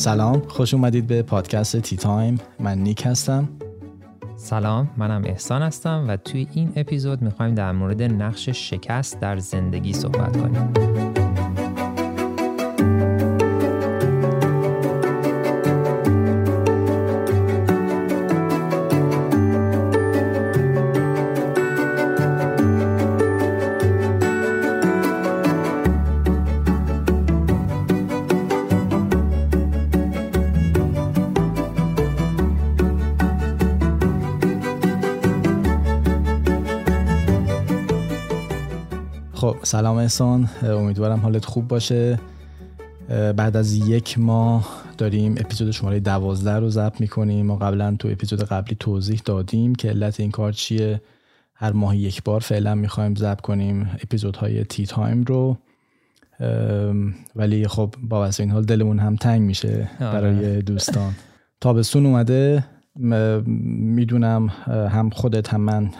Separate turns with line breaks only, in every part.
سلام خوش اومدید به پادکست تی تایم. من نیک هستم.
سلام منم احسان هستم و توی این اپیزود می‌خوایم در مورد نقش شکست در زندگی صحبت کنیم.
سلام احسان. امیدوارم حالت خوب باشه. بعد از یک ماه داریم اپیزود شماره دوازده رو ضبط می‌کنیم ما قبلا تو اپیزود قبلی توضیح دادیم که علت این کار چیه. هر ماه یک بار فعلا می‌خوایم ضبط کنیم اپیزودهای تی تایم رو. ولی خب با واسه این حال دلمون هم تنگ میشه برای دوستان. تابستون اومده. می‌دونم هم خودت هم من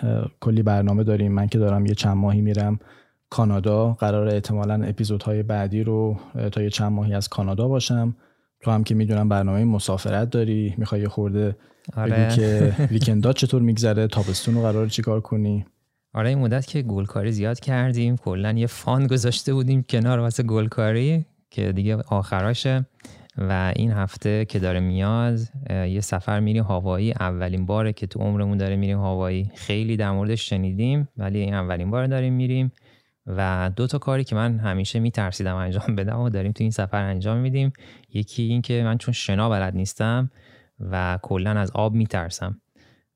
کلی برنامه داریم. من که دارم یه چند ماهی میرم. کانادا قرار احتمالا اپیزودهای بعدی رو تا یه چند ماهی از کانادا باشم. تو هم که می‌دونم برنامه مسافرت داری می‌خوای یه خورده آره. بگی که weekend ات چطور میگذره تابستون رو قرار چیکار کنی؟
آره این مدت که گلکاری زیاد کردیم کلا یه fund گذاشته بودیم کنار واسه گلکاری که دیگه آخراشه. و این هفته که داره میاد یه سفر میریم هاوایی. اولین باره که تو عمرمون داره میریم هاوایی. خیلی در موردش شنیدیم ولی این اولین بار داریم میریم. و دو تا کاری که من همیشه میترسیدم انجام بدم و داریم تو این سفر انجام میدیم. یکی این که من چون شنا بلد نیستم و کلا از آب میترسم.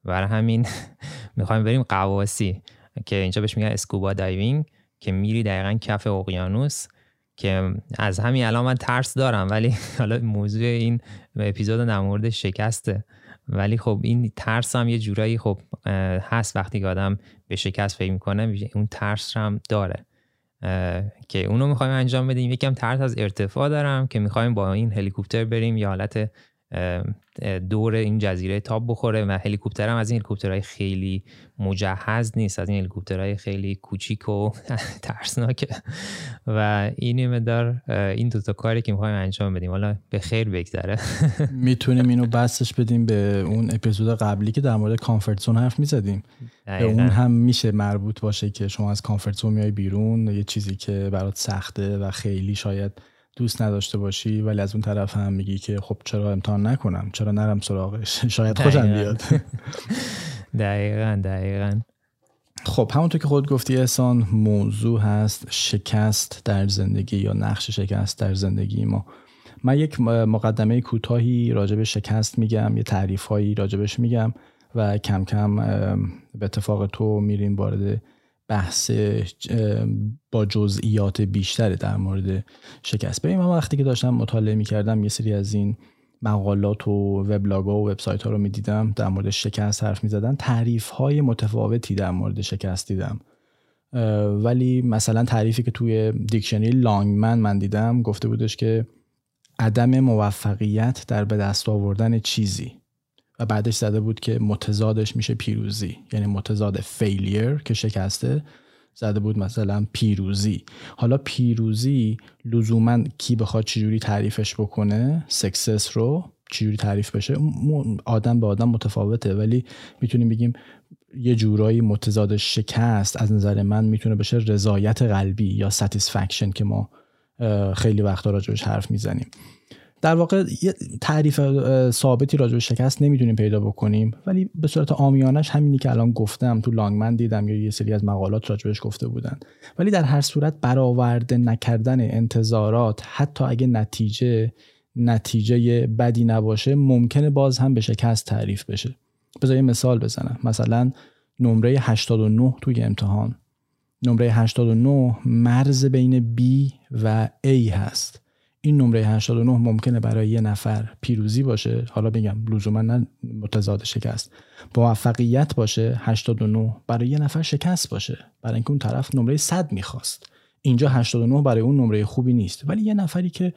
برای همین می‌خوایم بریم قواسی که اینجا بهش میگن اسکوبا دایوینگ که میری دقیقا کف اقیانوس که از همین الان من ترس دارم ولی حالا موضوع این اپیزود در مورد شکسته. ولی خب این ترس هم یه جورایی خب هست وقتی که آدم به شکست فکر می‌کنه اون ترس هم داره. که اونو می‌خوایم انجام بدیم. یکم ترس از ارتفاع دارم که می‌خوایم با این هلیکوپتر بریم یا حالت دور این جزیره تاب بخوره و هلیکوپتر هم از این هلیکوپترهای خیلی مجهز نیست از این هلیکوپترهای خیلی کوچیک و ترسناکه. و این مدار این دو تا کاری که می‌خوایم انجام بدیم. حالا به خیر بگذره.
می‌تونیم اینو بستش بدیم به اون اپیزود قبلی که در مورد کامفورت زون حرف می‌زدیم. به اون هم میشه مربوط باشه که شما از کامفورت زون میای بیرون یه چیزی که برات سخته و خیلی شاید دوست نداشته باشی ولی از اون طرف هم میگی که خب چرا امتحان نکنم؟ چرا نرم سراغش؟ شاید خوشم بیاد.
دقیقا دقیقا.
خب همونطور که خود گفتی احسان موضوع هست شکست در زندگی یا نقش شکست در زندگی ما. من یک مقدمه کوتاهی راجع به شکست میگم یه تعریف هایی راجبش میگم و کم کم به اتفاق تو میریم وارد بحث با جزئیات بیشتری در مورد شکست. ببین من وقتی که داشتم مطالعه می‌کردم یه سری از این مقالات و وبلاگ و وبسایت ها رو می‌دیدم در مورد شکست حرف می‌زدن تعریف های متفاوتی در مورد شکست دیدم. ولی مثلا تعریفی که توی دیکشنری لانگمن من دیدم گفته بودش که عدم موفقیت در به دست آوردن چیزی. بعدش زده بود که متضادش میشه پیروزی. یعنی متضاد failure که شکسته زده بود مثلا پیروزی. حالا پیروزی لزوما کی بخواد چجوری تعریفش بکنه؟ سکسس رو چجوری تعریف بشه؟ آدم به آدم متفاوته ولی می‌تونیم بگیم یه جورایی متضاد شکست از نظر من می‌تونه بشه رضایت قلبی یا satisfaction که ما خیلی وقتا راجبش حرف می‌زنیم. در واقع یه تعریف ثابتی راجع به شکست نمی‌تونیم پیدا بکنیم ولی به صورت عامیانش همینی که الان گفتم تو Longman دیدم یا یه سری از مقالات راجبش گفته بودن. ولی در هر صورت برآورده نکردن انتظارات حتی اگه نتیجه نتیجه بدی نباشه ممکنه باز هم به شکست تعریف بشه. بذار یه مثال بزنم. مثلا نمره 89 توی امتحان. نمره 89 مرز بین B و A هست. این نمره 89 ممکنه برای یه نفر پیروزی باشه. حالا بگم لزوما نه متضاد شکست. موفقیت باشه 89 برای یه نفر شکست باشه. برای اینکه اون طرف نمره 100 می‌خواست. اینجا 89 برای اون نمره خوبی نیست. ولی یه نفری که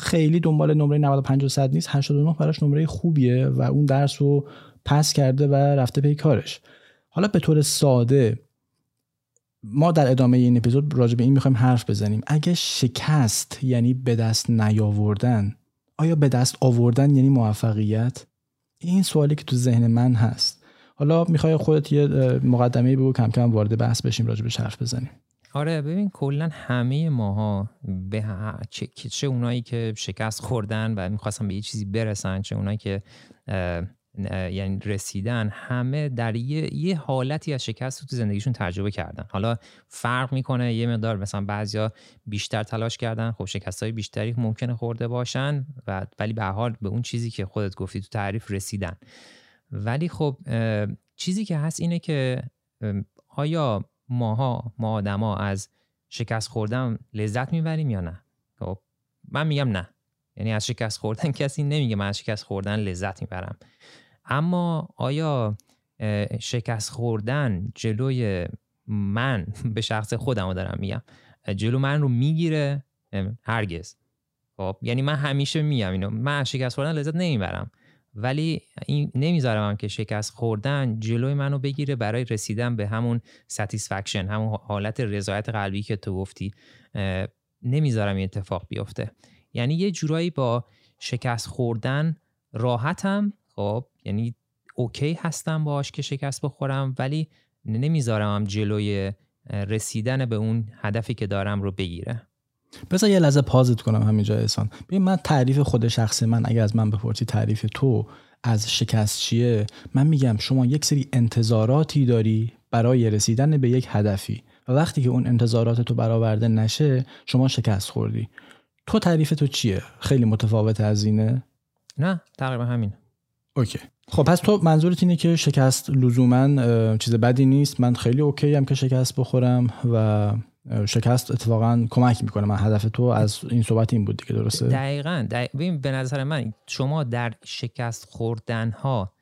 خیلی دنبال نمره 95 و 100 نیست 89 براش نمره خوبیه و اون درس رو پس کرده و رفته پی کارش. حالا به طور ساده ما در ادامه این اپیزود راجع به این می‌خوایم حرف بزنیم. اگه شکست یعنی به دست نیاوردن آیا به دست آوردن یعنی موفقیت؟ این سوالی که تو ذهن من هست. حالا می‌خوای خودت یه مقدمه بگو کم کم وارد بحث بشیم راجع به حرف بزنیم.
آره ببین کلا همه ماها به چه, چه اونایی که شکست خوردن و می‌خواستن به یه چیزی برسن چه اونایی که یعنی رسیدن همه در یه, یه حالتی از شکست رو تو زندگیشون تجربه کردن. حالا فرق می‌کنه یه مقدار مثلا بعضیا بیشتر تلاش کردن خب شکست های بیشتری ممکنه خورده باشن و ولی به حال به اون چیزی که خودت گفتی تو تعریف رسیدن. ولی خب چیزی که هست اینه که آیا ماها ما آدما از شکست خوردن لذت می‌بریم یا نه؟ خب من میگم نه. یعنی از شکست خوردن کسی نمیگه من از شکست خوردن لذت می‌برم. اما آیا شکست خوردن جلوی من به شخص خودم دارم میگم جلو من رو می‌گیره؟ هرگز. خب یعنی من همیشه میگم اینو من شکست خوردن لذت نمی‌برم. ولی این نمی‌ذارم که شکست خوردن جلوی منو بگیره برای رسیدن به همون satisfaction همون حالت رضایت قلبی که تو گفتی. نمی‌ذارم این اتفاق بیفته. یعنی یه جورایی با شکست خوردن راحتم. خب یعنی اوکی هستم باش که شکست بخورم ولی نمی‌ذارم جلوی رسیدن به اون هدفی که دارم رو بگیره.
بذار یه لحظه پازت کنم همینجا احسان. ببین من تعریف خود شخص من اگر از من بپرسی تعریف تو از شکست چیه؟ من میگم شما یک سری انتظاراتی داری برای رسیدن به یک هدفی و وقتی که اون انتظارات تو برآورده نشه شما شکست خوردی. تو تعریف تو چیه؟ خیلی متفاوت از اینه؟
نه تقریبا همین
okay. خب پس تو منظورت اینه که شکست لزوما چیز بدی نیست. من خیلی okay هم که شکست بخورم و شکست اتفاقا کمک می‌کنه. من هدف تو از این صحبت این بود دیگه درسته؟
دقیقا. ببین به نظر من شما در شکست خوردن ها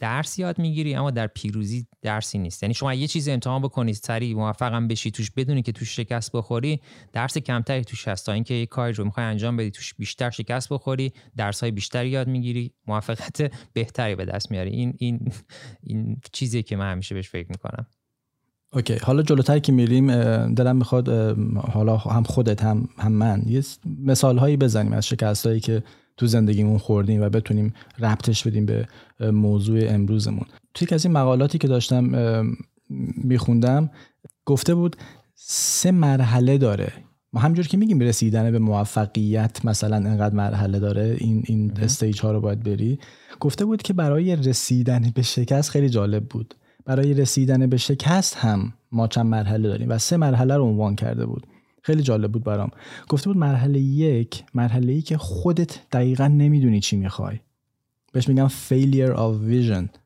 درس یاد می‌گیری اما در پیروزی درسی نیست. یعنی شما یه چیز امتحان بکنید سریع موفقم بشی توش بدونی که توش شکست بخوری درس کمتری توش هست تا اینکه یه کاری رو می‌خوای انجام بدی توش بیشتر شکست بخوری درس های بیشتری یاد می‌گیری موفقیت بهتری به دست میاری. این این این چیزی که من همیشه بهش فکر می‌کنم.
اوکی حالا جلوتر که میریم دلم می‌خواد حالا هم خودت هم هم من یه مثال هایی بزنیم از شکست هایی که تو زندگیمون خوردیم و بتونیم ربطش بدیم به موضوع امروزمون. توی از این مقالاتی که داشتم میخوندم گفته بود سه مرحله داره. ما همجور که میگیم رسیدن به موفقیت مثلا انقدر مرحله داره این این استیج ها رو باید بری. گفته بود که برای رسیدن به شکست خیلی جالب بود. برای رسیدن به شکست هم ما چند مرحله داریم و سه مرحله رو عنوان کرده بود. خیلی جالب بود برام. گفته بود مرحله یک مرحله ای که خودت دقیقا نمی‌دونی چی می‌خوای. بهش میگم failure of vision.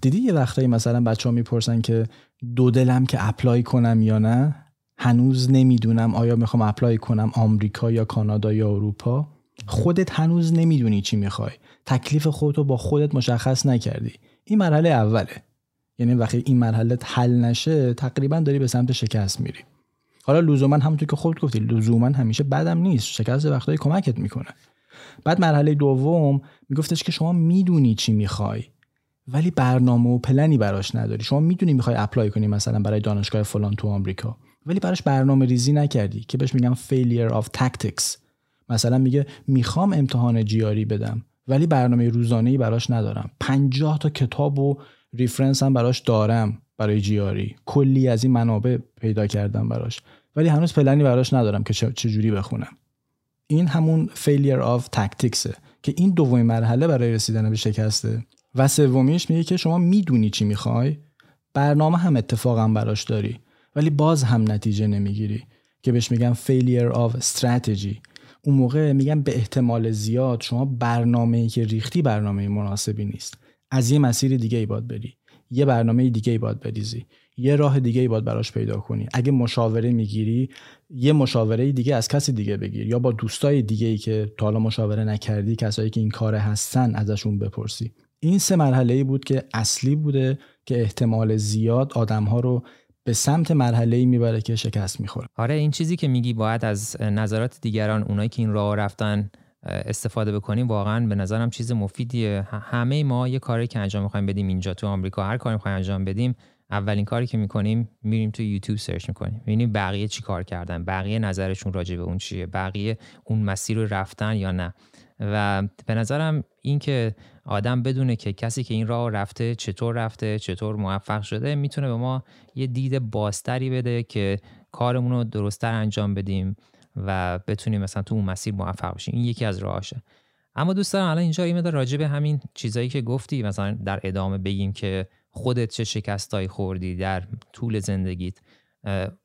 دیدی یه وقتایی مثلا بچه ها می‌پرسن که دو دلم که apply کنم یا نه؟ هنوز نمی‌دونم آیا می‌خوام apply کنم آمریکا یا کانادا یا اروپا؟ خودت هنوز نمی‌دونی چی می‌خوای. تکلیف خودتو با خودت مشخص نکردی. این مرحله اوله. یعنی وقتی این مرحله حل نشه تقریبا داری به سمت شکست میری. حالا لزوما همونطور که خودت گفتی لزوما همیشه بدم نیست. شکست وقتایی کمکت می‌کنه. بعد مرحله دوم میگفتش که شما می‌دونی چی می‌خوای ولی برنامه و پلنی براش نداری. شما می‌دونی می‌خوای apply کنی مثلا برای دانشگاه فلان تو آمریکا ولی براش برنامه ریزی نکردی که بهش میگم failure of tactics. مثلا میگه می‌خوام امتحان GRE بدم ولی برنامه روزانه براش ندارم. 50 تا کتاب و reference هم براش دارم. برای GRE. کلی از این منابع پیدا کردم براش. ولی هنوز پلنی براش ندارم که چجوری بخونم. این همون failure of tacticsه که این دومین مرحله برای رسیدن به شکسته. و سومیش میگه که شما می‌دونی چی می‌خوای برنامه هم اتفاقا براش داری ولی باز هم نتیجه نمی‌گیری. که بهش میگم failure of strategy. اون موقع میگم به احتمال زیاد شما برنامه که ریختی برنامه مناسبی نیست. از یه مسیر دیگه ای باید بری. یه برنامه دیگه ای باید بریزی. یه راه دیگه ای باید براش پیدا کنی. اگه مشاوره می‌گیری یه مشاوره دیگه از کسی دیگه بگیر. یا با دوستای دیگه ای که تا حالا مشاوره نکردی کسایی که این کار هستن ازشون بپرسی. این سه مرحله ای بود که اصلی بوده که احتمال زیاد آدم ها رو به سمت مرحله ای می‌بره که شکست می‌خوره.
آره این چیزی که میگی باید از نظرات دیگران اونایی که این راه رفتن استفاده بکنیم واقعا به نظرم چیز مفیدیه. همه ما یه کاری که انجام می‌خوایم بدیم اینجا تو آمریکا هر کاری می‌خوایم انجام بدیم اولین کاری که می‌کنیم میریم تو یوتیوب سرچ می‌کنیم. ببینیم بقیه چی کار کردن بقیه نظرشون راجع به اون چیه بقیه اون مسیر رو رفتن یا نه. و به نظرم این که آدم بدونه که کسی که این راه رفته چطور رفته چطور موفق شده می‌تونه به ما یه دید بازتری بده که کارمون رو درستتر انجام بدیم. و بتونیم مثلا تو اون مسیر موفق بشیم. این یکی از راهاشه اما دوست دارم الان اینجا ایمه راجع به همین چیزایی که گفتی مثلا در ادامه بگیم که خودت چه شکستایی خوردی در طول زندگیت.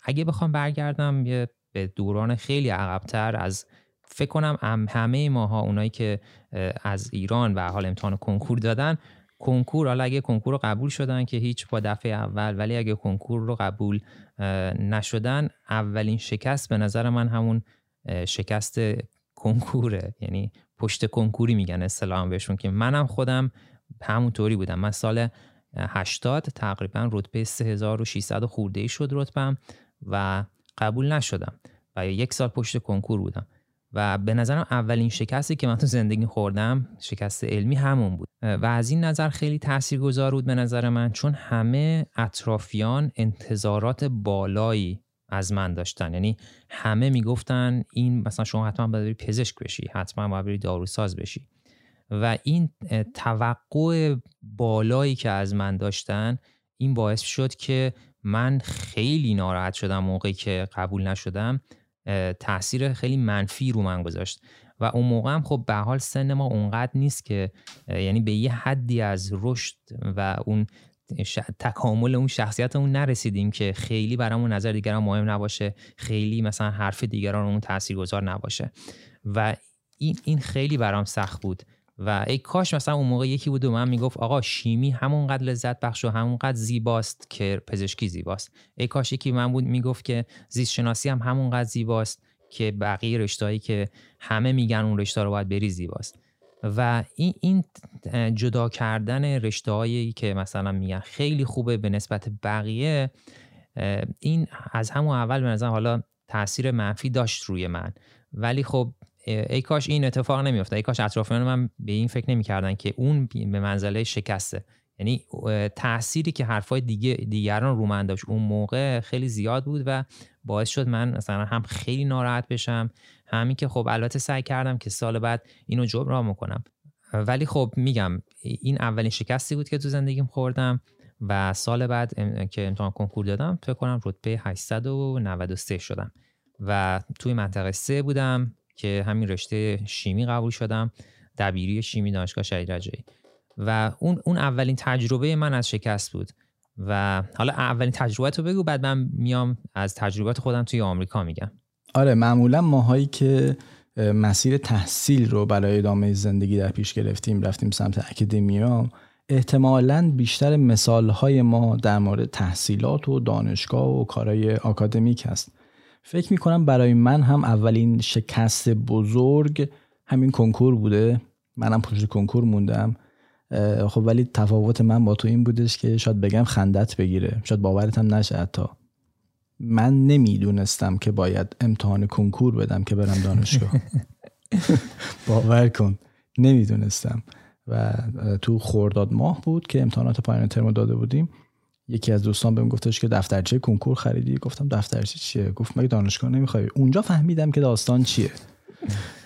اگه بخوام برگردم یه به دوران خیلی عقبتر از فکر کنم همه ماها اونایی که از ایران و حال امتحان کنکور دادن کنکور حالا اگه کنکور رو قبول شدن که هیچ با دفعه اول ولی اگه کنکور رو قبول نشدن اولین شکست به نظر من همون شکست کنکوره. یعنی پشت کنکوری میگن اصطلاحا بهشون که منم خودم همونطوری بودم. من سال 80 تقریبا رتبه 3600 خورده ای شد رتبم و قبول نشدم و یک سال پشت کنکور بودم. و به نظرم اولین شکستی که من تو زندگی خوردم شکست علمی همون بود. و از این نظر خیلی تاثیرگذار بود به نظر من چون همه اطرافیان انتظارات بالایی از من داشتن. یعنی همه می‌گفتن این مثلا شما حتما باید بری پزشک بشی حتما باید بری داروساز بشی. و این توقع بالایی که از من داشتن این باعث شد که من خیلی ناراحت شدم موقعی که قبول نشدم. تاثیر خیلی منفی رو من گذاشت. و اون موقع هم خب به حال سن ما اونقدر نیست که یعنی به یه حدی از رشد و اون تکامل اون شخصیت اون نرسیدیم که خیلی برامون نظر دیگران مهم نباشه. خیلی مثلا حرف دیگران اون تاثیرگذار نباشه. و این این خیلی برام سخت بود. و ای کاش مثلا اون موقع یکی بود و من می‌گفت آقا شیمی همونقدر لذت بخش و همونقدر زیباست که پزشکی زیباست. ای کاش یکی من بود می‌گفت که زیست شناسی هم همونقدر زیباست که بقیه رشتهایی که همه میگن اون رشته رو باید بری زیباست. و این این جدا کردن رشته که مثلا میگن خیلی خوبه به نسبت بقیه این از همون اول به نظر حالا تاثیر منفی داشت روی من. ولی خب ای کاش این اتفاق نمیافته ای کاش اطرافیان من به این فکر نمی‌کردن که اون به منزله شکسته. یعنی تأثیری که حرفای دیگه دیگران رو من داشت اون موقع خیلی زیاد بود و باعث شد من مثلا هم خیلی ناراحت بشم همین که خب البته سعی کردم که سال بعد اینو جبران می‌کنم ولی خب میگم این اولین شکستی بود که تو زندگیم خوردم و سال بعد که امتحان کنکور دادم فکر کنم رتبه 893 شدم. و توی منطقه سه بودم. که همین رشته شیمی قبول شدم دبیری شیمی دانشگاه شهید رجایی. و اون اون اولین تجربه من از شکست بود. و حالا اولین تجربه تو بگو بعد من میام از تجربات خودم توی آمریکا میگم.
آره معمولا ماهایی که مسیر تحصیل رو برای ادامه زندگی در پیش گرفتیم رفتیم سمت اکادمیا احتمالا بیشتر مثال ما در مورد تحصیلات و دانشگاه و کارهای آکادمیک هست. فکر می‌کنم برای من هم اولین شکست بزرگ همین کنکور بوده. منم پشت کنکور موندم. خب ولی تفاوت من با تو این بودش که شاید بگم خندت بگیره. شاید باورت هم نشه حتی. من نمی‌دونستم که باید امتحان کنکور بدم که برم دانشگاه. باور کن. نمی‌دونستم. و تو خورداد ماه بود که امتحانات پایان ترم داده بودیم. یکی از دوستان بهم گفتش که دفترچه کنکور خریدی؟ گفتم دفترچه چیه؟ گفت مگه دانشگاه نمی‌خوای؟ اونجا فهمیدم که داستان چیه.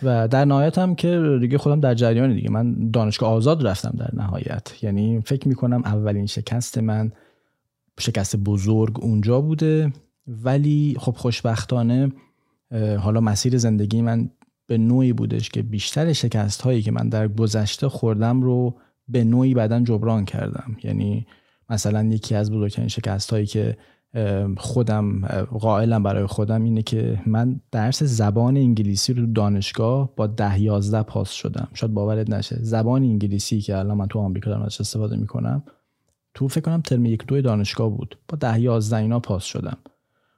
و در نهایت هم که دیگه خودم در جریان دیگه. من دانشگاه آزاد رفتم در نهایت. یعنی فکر می‌کنم اولین شکست من شکست بزرگ اونجا بوده. ولی خب خوشبختانه حالا مسیر زندگی من به نوعی بودش که بیشتر شکست هایی که من در گذشته خوردم رو به نوعی بعدا جبران کردم. یعنی مثلا یکی از بزرگترین شکست هایی که خودم قائلم برای خودم اینه که من درس زبان انگلیسی رو دانشگاه با ده یازده پاس شدم. شاید باورت نشه. زبان انگلیسی که الان من تو آمریکا دارم ازش استفاده می‌کنم تو فکر کنم ترم یک دو دانشگاه بود. با ده یازده اینا پاس شدم.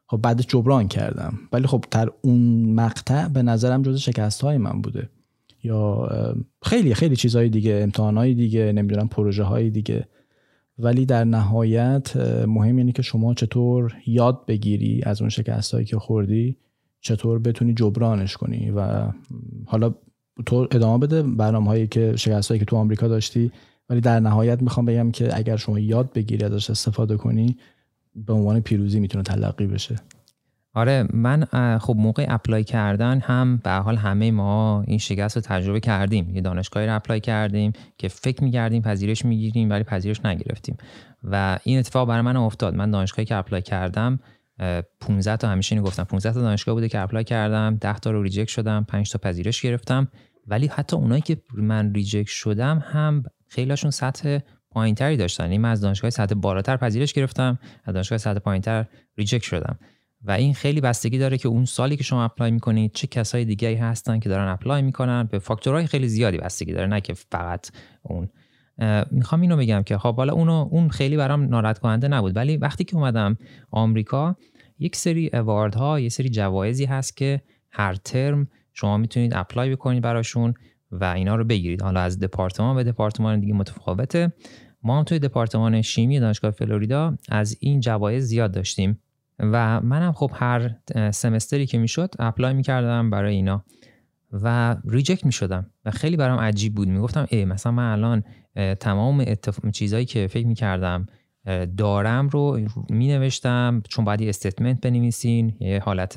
خب بعد جبران کردم. ولی خب در اون مقطع به نظرم جز شکست های من بوده. یا خیلی خیلی چیزهای دیگه امتحانهای دیگه نمی‌دونم پروژه های دیگه. ولی در نهایت مهم اینه که شما چطور یاد بگیری از اون شکست که خوردی چطور بتونی جبرانش کنی و حالا تو ادامه بده برنامه هایی که شکست هایی که تو آمریکا داشتی. ولی در نهایت می‌خوام بگم که اگر شما یاد بگیری ازش استفاده کنی به عنوان پیروزی می‌تونه تلقی بشه.
آره من خب موقع apply کردن هم به حال همه ما این شکست رو تجربه کردیم. یه دانشگاهی رو apply کردیم که فکر می‌کردیم پذیرش می‌گیریم ولی پذیرش نگرفتیم. و این اتفاق برای من افتاد. من دانشگاهی که apply کردم 15 تا همیشه گفتم. 15 تا دانشگاه بوده که apply کردم. 10 تا رو reject شدم. 5 تا پذیرش گرفتم. ولی حتی اونایی که من reject شدم هم خیلیشون سطح پایینتری داشتن. یعنی من از دانشگاه سطح بالاتر پذیرش گرفتم از دانشگاه سطح پایینتر reject شدم. و این خیلی بستگی داره که اون سالی که شما apply می‌کنید چه کسای دیگه هستن که دارن apply می‌کنن. به فاکتورهای خیلی زیادی بستگی داره نه که فقط اون. می‌خوام اینو بگم که خب حالا اونو اون خیلی برام ناراحت کننده نبود. ولی وقتی که اومدم آمریکا یک سری award ها یه سری جوایزی هست که هر ترم شما می‌تونید apply بکنید براشون و اینا رو بگیرید. حالا از دپارتمان به دپارتمان دیگه متفاوته. ما هم توی دپارتمان شیمی دانشگاه فلوریدا از این جوایز زیاد داشتیم. و منم خب هر semester ی که می‌شد apply می‌کردم برای اینا و reject می‌شدم و خیلی برام عجیب بود. می‌گفتم ای مثلا من الان تمام اتف... چیزهایی که فکر می‌کردم دارم رو می نوشتم چون باید statement بنویسین یه حالت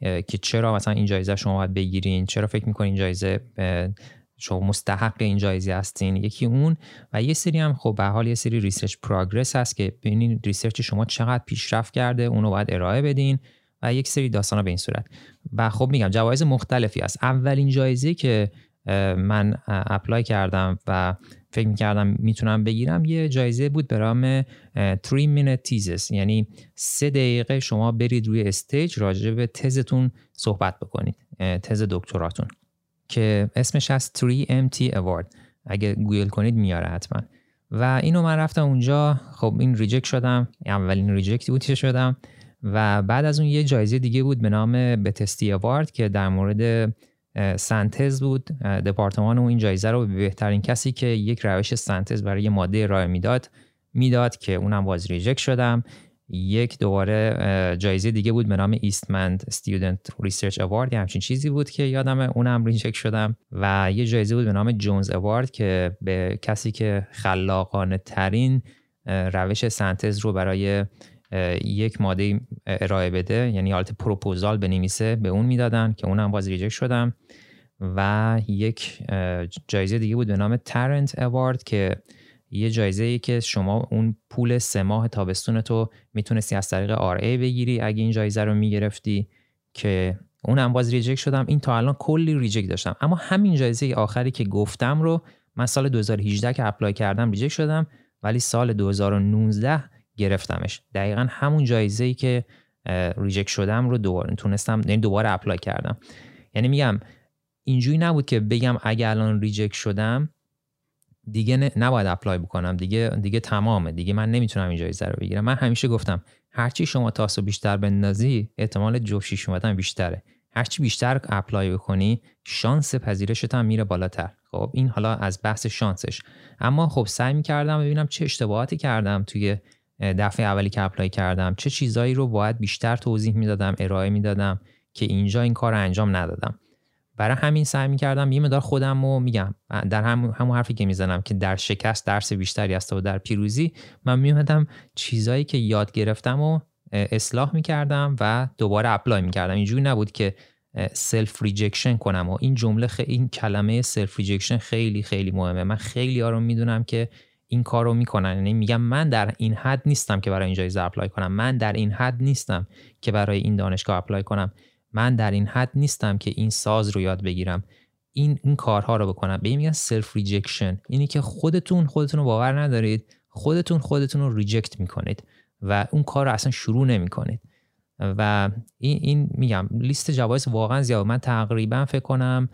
که چرا مثلا این جایزه شما باید بگیرین چرا فکر می‌کنین جایزه شما مستحق این جایزه هستین. یکی اون و یه سری هم خب به حال یه سری research progress هست که ببینین research شما چقدر پیشرفت کرده اونو باید ارائه بدین و یک سری داستانا به این صورت. و خب میگم جوایز مختلفی هست. اولین جایزه که من apply کردم و فکر می‌کردم می‌تونم بگیرم یه جایزه بود به نام 3 minute thesis یعنی سه دقیقه شما برید روی stage راجع به تزتون صحبت بکنید تز دکتراتون. که اسمش هست 3MT Award. اگه گوگل کنید میاره حتما. و اینو من رفتم اونجا. خب این reject شدم. اولین reject ی بود شدم. و بعد از اون یه جایزه دیگه بود به نام Battiste Award که در مورد سنتز بود. دپارتمان اون این جایزه رو به بهترین کسی که یک روش سنتز برای ماده ارائه می‌داد می‌داد که اونم باز reject شدم. یک دوباره جایزه دیگه بود به نام Eastman Student Research Award همچین چیزی بود که یادم اونم reject شدم. و یه جایزه بود به نام Jones Award که به کسی که خلاقانه ترین روش سنتز رو برای یک ماده ارائه بده یعنی حالت پروپوزال بنویسه به اون می‌دادن که اونم باز reject شدم. و یک جایزه دیگه بود به نام Tarrant Award که یه جایزه ای که شما اون پول سه ماه تابستون تو می‌تونستی از طریق RA بگیری اگه این جایزه رو می‌گرفتی که اونم باز reject شدم. این تا الان کلی reject داشتم. اما همین جایزه آخری که گفتم رو من سال 2018 که apply کردم reject شدم ولی سال 2019 گرفتمش. دقیقا همون جایزه ای که reject شدم رو دوباره تونستم یعنی دوباره apply کردم. یعنی میگم اینجوری نبود که بگم اگه الان reject شدم دیگه نباید apply بکنم. دیگه دیگه تمامه. دیگه من نمی‌تونم این جایزه رو بگیرم. من همیشه گفتم هرچی شما تاسو بیشتر بندازی احتمال جفت شیش اومدن بیشتره. هرچی بیشتر apply بکنی شانس پذیرشت هم میره بالاتر. خب این حالا از بحث شانسش. اما خب سعی می‌کردم ببینم چه اشتباهاتی کردم توی دفعه اولی که apply کردم. چه چیزایی رو باید بیشتر توضیح می‌دادم ارائه می‌دادم که اینجا این کار انجام ندادم. برای همین سعی می‌کردم یه مدار خودم رو میگم. در همون همون حرفی که می‌زنم که در شکست درس بیشتری است و در پیروزی من میومدم چیزایی که یاد گرفتم و اصلاح می‌کردم و دوباره apply می‌کردم. اینجوری نبود که self rejection کنم و این جمله خیلی این کلمه self rejection خیلی خیلی مهمه. من خیلی ها رو می‌دونم که این کار رو می‌کنن. یعنی میگم من در این حد نیستم که برای این جایزه apply کنم. من در این حد نیستم که برای این دانشگاه apply کنم. من در این حد نیستم که این ساز رو یاد بگیرم. این این کارها رو بکنم. به این میگن self rejection اینی که خودتون خودتون رو باور ندارید. خودتون خودتون رو reject می‌کنید و اون کار رو اصلا شروع نمی‌کنید. و این, این میگم لیست جوایز واقعا زیاد. من تقریبا فکر کنم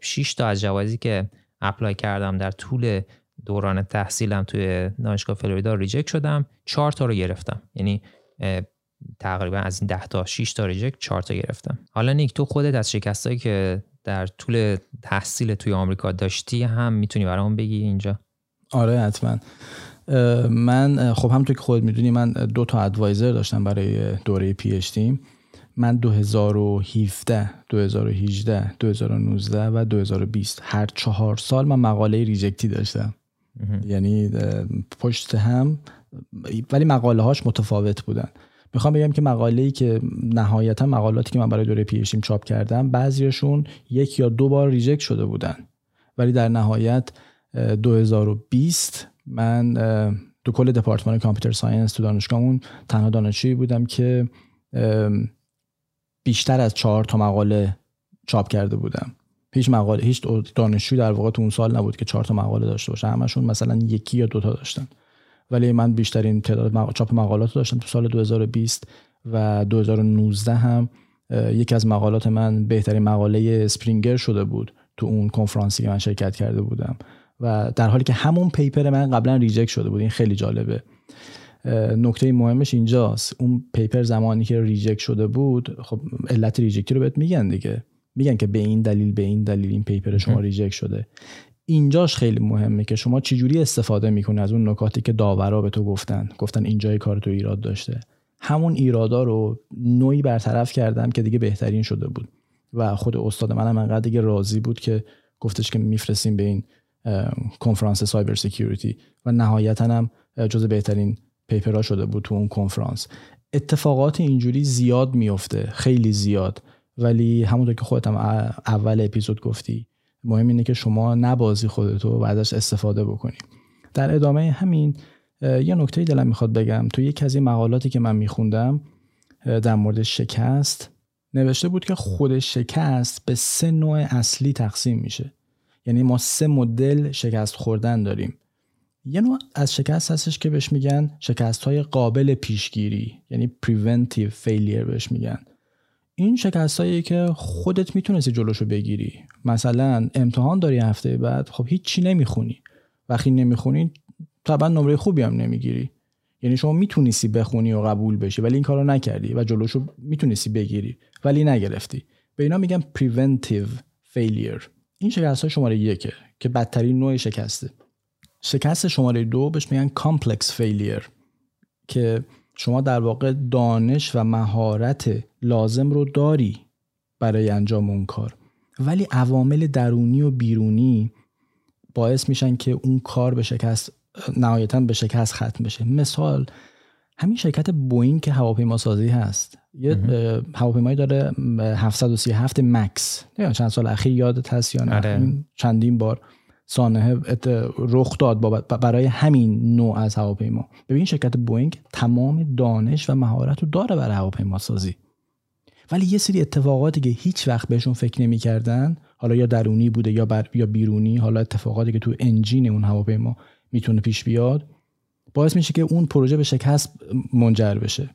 6 تا از جوایزی که apply کردم در طول دوران تحصیلم توی دانشگاه فلوریدا reject شدم. 4 تا رو گرفتم. یعنی تقریبا از این 10 تا 6 تا reject 4 تا گرفتم. حالا نیک تو خودت از شکستایی که در طول تحصیل توی آمریکا داشتی هم می‌تونی برام بگی اینجا؟
آره حتما. من خب همونطور که خودت می‌دونی من دو تا advisor داشتم برای دوره PhD من 2017 2018 2019 و 2020 هر چهار سال من مقاله reject ی داشتم. یعنی پشت هم ولی مقاله هاش متفاوت بودن. می‌خوام بگم که مقاله‌ای که نهایتا مقالاتی که من برای دوره PhD م چاپ کردم بعضیشون یک یا دو بار reject شده بودن. ولی در نهایت 2020 من تو کل دپارتمان computer science تو دانشگاهمون تنها دانشجویی بودم که بیشتر از چهار تا مقاله چاپ کرده بودم. هیچ مقاله هیچ دانشجوی در واقع تو اون سال نبود که چهار تا مقاله داشته باشه. همشون مثلا یکی یا دوتا داشتن. ولی من بیشترین تعداد چاپ مقالات داشتم تو سال 2020 و 2019 هم یکی از مقالات من بهترین مقاله Springer شده بود تو اون کنفرانسی که من شرکت کرده بودم. و در حالی که همون paper من قبلا reject شده بود این خیلی جالبه. نکته مهمش اینجاست. اون paper زمانی که reject شده بود خب علت reject ی رو بهت میگن دیگه. میگن که به این دلیل به این دلیل این paper شما reject شده. اینجاش خیلی مهمه که شما چجوری استفاده می‌کنی از اون نکاتی که داورا به تو گفتن؟ گفتن اینجای کار تو ایراد داشته. همون ایرادا رو نوعی برطرف کردم که دیگه بهترین شده بود. و خود استاد منم انقدر دیگه راضی بود که گفتش که میفرستیم به این کنفرانس cyber security و نهایتا هم جز بهترین پیپرها شده بود تو اون کنفرانس. اتفاقات اینجوری زیاد میفته خیلی زیاد. ولی همونطور که خودت هم اول اپیزود گفتی مهم اینه که شما نبازی خودتو و ازش استفاده بکنی. در ادامه همین یه نکته دلم می‌خواد بگم. تو یکی از این مقالاتی که من میخوندم در مورد شکست نوشته بود که خود شکست به سه نوع اصلی تقسیم میشه. یعنی ما سه مدل شکست خوردن داریم. یه نوع از شکست هستش که بهش میگن شکست های قابل پیشگیری یعنی preventive failure بهش میگن. این شکست هایی که خودت می‌تونستی جلوشو بگیری. مثلا امتحان داری هفته بعد خب هیچی نمی‌خونی. وقتی نمی‌خونی طبعا نمره خوبی هم نمی‌گیری. یعنی شما می‌تونستی بخونی و قبول بشی ولی این کارو نکردی و جلوشو می‌تونستی بگیری ولی نگرفتی. به اینا میگن preventive failure. این شکست های شماره یکه که بدترین نوع شکسته. شکست شماره دو بهش میگن complex failure که شما در واقع دانش و مهارت لازم رو داری برای انجام اون کار. ولی عوامل درونی و بیرونی باعث میشن که اون کار به شکست نهایتا به شکست ختم بشه. مثال همین شرکت بوینگ که هواپیما سازی هست. یه هواپیمایی داره 737 مکس. چند سال اخیر یادت هست یا نه. آره. چندین بار. سانحه رخ داد برای همین نوع از هواپیما. ببین شرکت بوینگ تمام دانش و مهارت رو داره برای هواپیما سازی ولی یه سری اتفاقاتی که هیچ وقت بهشون فکر نمی‌کردن حالا یا درونی بوده یا بر یا بیرونی حالا اتفاقاتی که تو انجین اون هواپیما می‌تونه پیش بیاد باعث میشه که اون پروژه به شکست منجر بشه.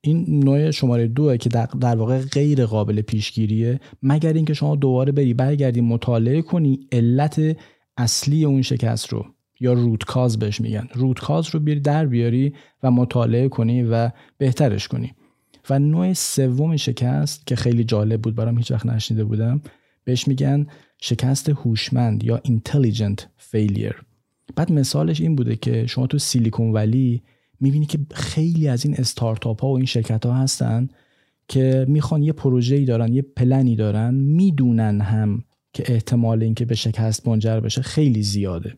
این نوع شماره دوه که در واقع غیر قابل پیشگیریه مگر اینکه شما دوباره بری برگردی مطالعه کنی علت اصلی اون شکست رو یا روتکاز بهش میگن. روتکاز رو بیاری در بیاری و مطالعه کنی و بهترش کنی. و نوع سوم شکست که خیلی جالب بود برام هیچ وقت نشنیده بودم بهش میگن شکست هوشمند یا intelligent failure. بعد مثالش این بوده که شما تو سیلیکون ولی می‌بینی که خیلی از این استارتاپ ها و این شرکت ها هستن که می‌خوان یه پروژه‌ای دارن یه پلنی دارن می‌دونن هم که احتمال اینکه به شکست منجر بشه خیلی زیاده.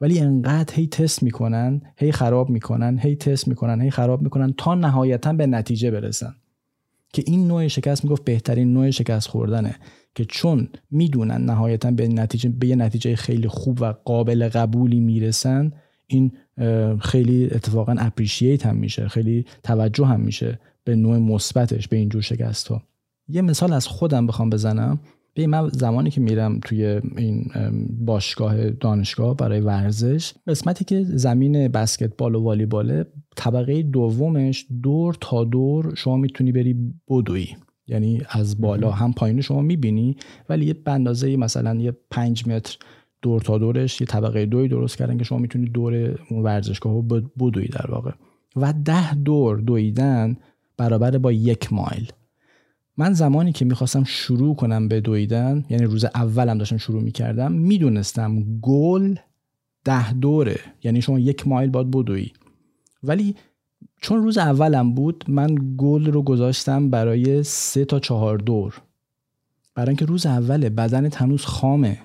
ولی انقدر هی تست می‌کنن هی خراب می‌کنن هی تست می‌کنن هی خراب می‌کنن تا نهایتا به نتیجه برسن. که این نوع شکست می‌گفت بهترین نوع شکست خوردنه. که چون می‌دونن نهایتا به نتیجه به یه نتیجه خیلی خوب و قابل قبولی می‌رسن این خیلی اتفاقا اپریشیت هم میشه خیلی توجه هم میشه به نوع مثبتش به اینجور شکست ها یه مثال از خودم بخوام بزنم. به من زمانی که میرم توی این باشگاه دانشگاه برای ورزش قسمتی که زمین بسکتبال و والیباله طبقه دومش دور تا دور شما می‌تونی بری بدوی یعنی از بالا هم پایین شما می‌بینی ولی یه بندازه مثلا یه پنج متر دور تا دورش یه طبقه دوی درست کردن که شما می‌تونی دور اون ورزشگاه بدوی در واقع. و ده دور دویدن برابر با یک مایل. من زمانی که می‌خواستم شروع کنم به دویدن یعنی روز اولم داشتم شروع می‌کردم می‌دونستم گل ده دوره یعنی شما یک مایل باید بدوی ولی چون روز اولم بود من گل رو گذاشتم برای سه تا چهار دور. برای اینکه روز اوله بدنت هنوز خامه.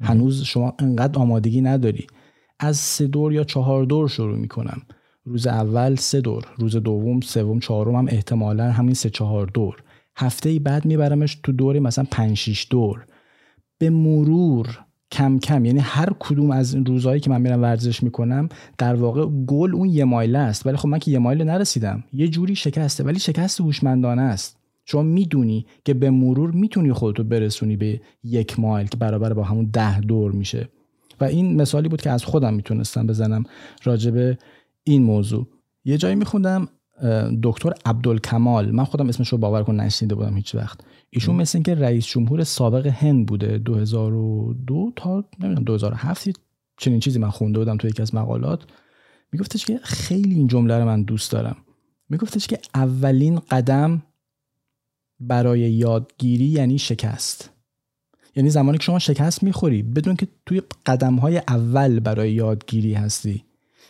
هنوز شما انقدر آمادگی نداری. از سه دور یا چهار دور شروع می‌کنم. روز اول سه دور روز دوم سوم چهارم هم احتمالا همین سه چهار دور. هفته بعد میبرمش تو دوری مثلا 5 6 دور. به مرور کم کم یعنی هر کدوم از این روزهایی که من میرم ورزش می‌کنم در واقع گل اون یه مایل است. ولی خب من که یه مایل نرسیدم. یه جوری شکسته. ولی شکست هوشمندانه است. شما می‌دونی که به مرور می‌تونی خودتو برسونی به یک مایل که برابر با همون ده دور میشه. و این مثالی بود که از خودم می‌تونستم بزنم راجبه این موضوع. یه جایی میخوندم دکتر عبدالکمال من خودم اسمش رو باور کن نشنیده بودم هیچ وقت. ایشون مثل اینکه رئیس جمهور سابق هند بوده 2002 تا نمی‌دونم 2007 چنین چیزی من خونده بودم تو یکی از مقالات. میگفتش که خیلی این جمله رو من دوست دارم. میگفتش که اولین قدم برای یادگیری یعنی شکست. یعنی زمانی که شما شکست می‌خوری بدون که توی قدم های اول برای یادگیری هستی.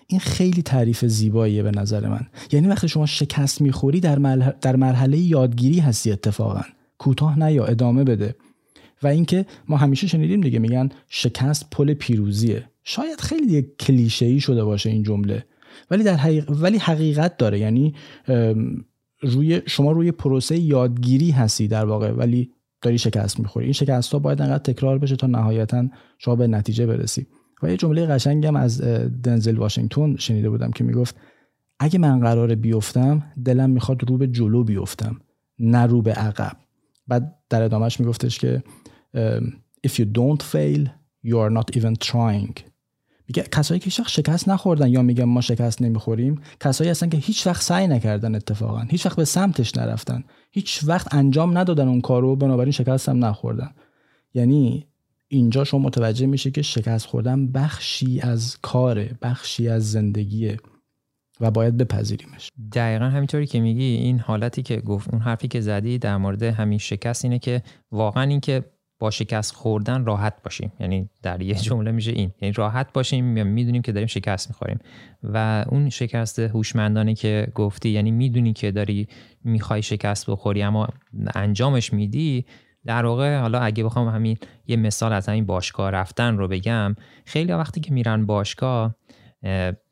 این خیلی تعریف زیباییه به نظر من. یعنی وقتی شما شکست می‌خوری در, در مرحله یادگیری هستی اتفاقا. کوتاه نه یا ادامه بده. و اینکه ما همیشه شنیدیم دیگه میگن شکست پل پیروزیه. شاید خیلی دیگه کلیشه ای شده باشه این جمله. ولی در حقیق... ولی حقیقت داره. یعنی روی شما روی پروسه یادگیری هستی در واقع ولی داری شکست می‌خوری. این شکست ها باید انقدر تکرار بشه تا نهایتا شما به نتیجه برسی. و یه جمله قشنگم از دنزل واشنگتن شنیده بودم که می‌گفت اگه من قرار بیفتم دلم می‌خواد رو به جلو بیفتم نه رو به عقب. بعد در ادامهش میگفتش که if you don't fail you are not even trying. میگه کسایی که هیچ شکست نخوردن یا میگن ما شکست نمی‌خوریم کسایی هستن که هیچ وقت سعی نکردن اتفاقا هیچ وقت به سمتش نرفتن هیچ وقت انجام ندادن اون کارو بنابراین شکست هم نخوردن. یعنی اینجا شما متوجه میشه که شکست خوردن بخشی از کاره بخشی از زندگیه و باید بپذیریمش.
دقیقا همینطوری که میگی این حالتی که گفت اون حرفی که زدی در مورد همین شکست اینه که واقعا اینکه با شکست خوردن راحت باشیم. یعنی در یه جمله میشه این. یعنی راحت باشیم یا می‌دونیم که داریم شکست می‌خوریم. و اون شکست هوشمندانه که گفتی یعنی می‌دونی که داری می‌خوای شکست بخوری اما انجامش میدی در واقع حالا اگه بخوام همین یه مثال از همین باشگاه رفتن رو بگم خیلی وقتی که میرن باشگاه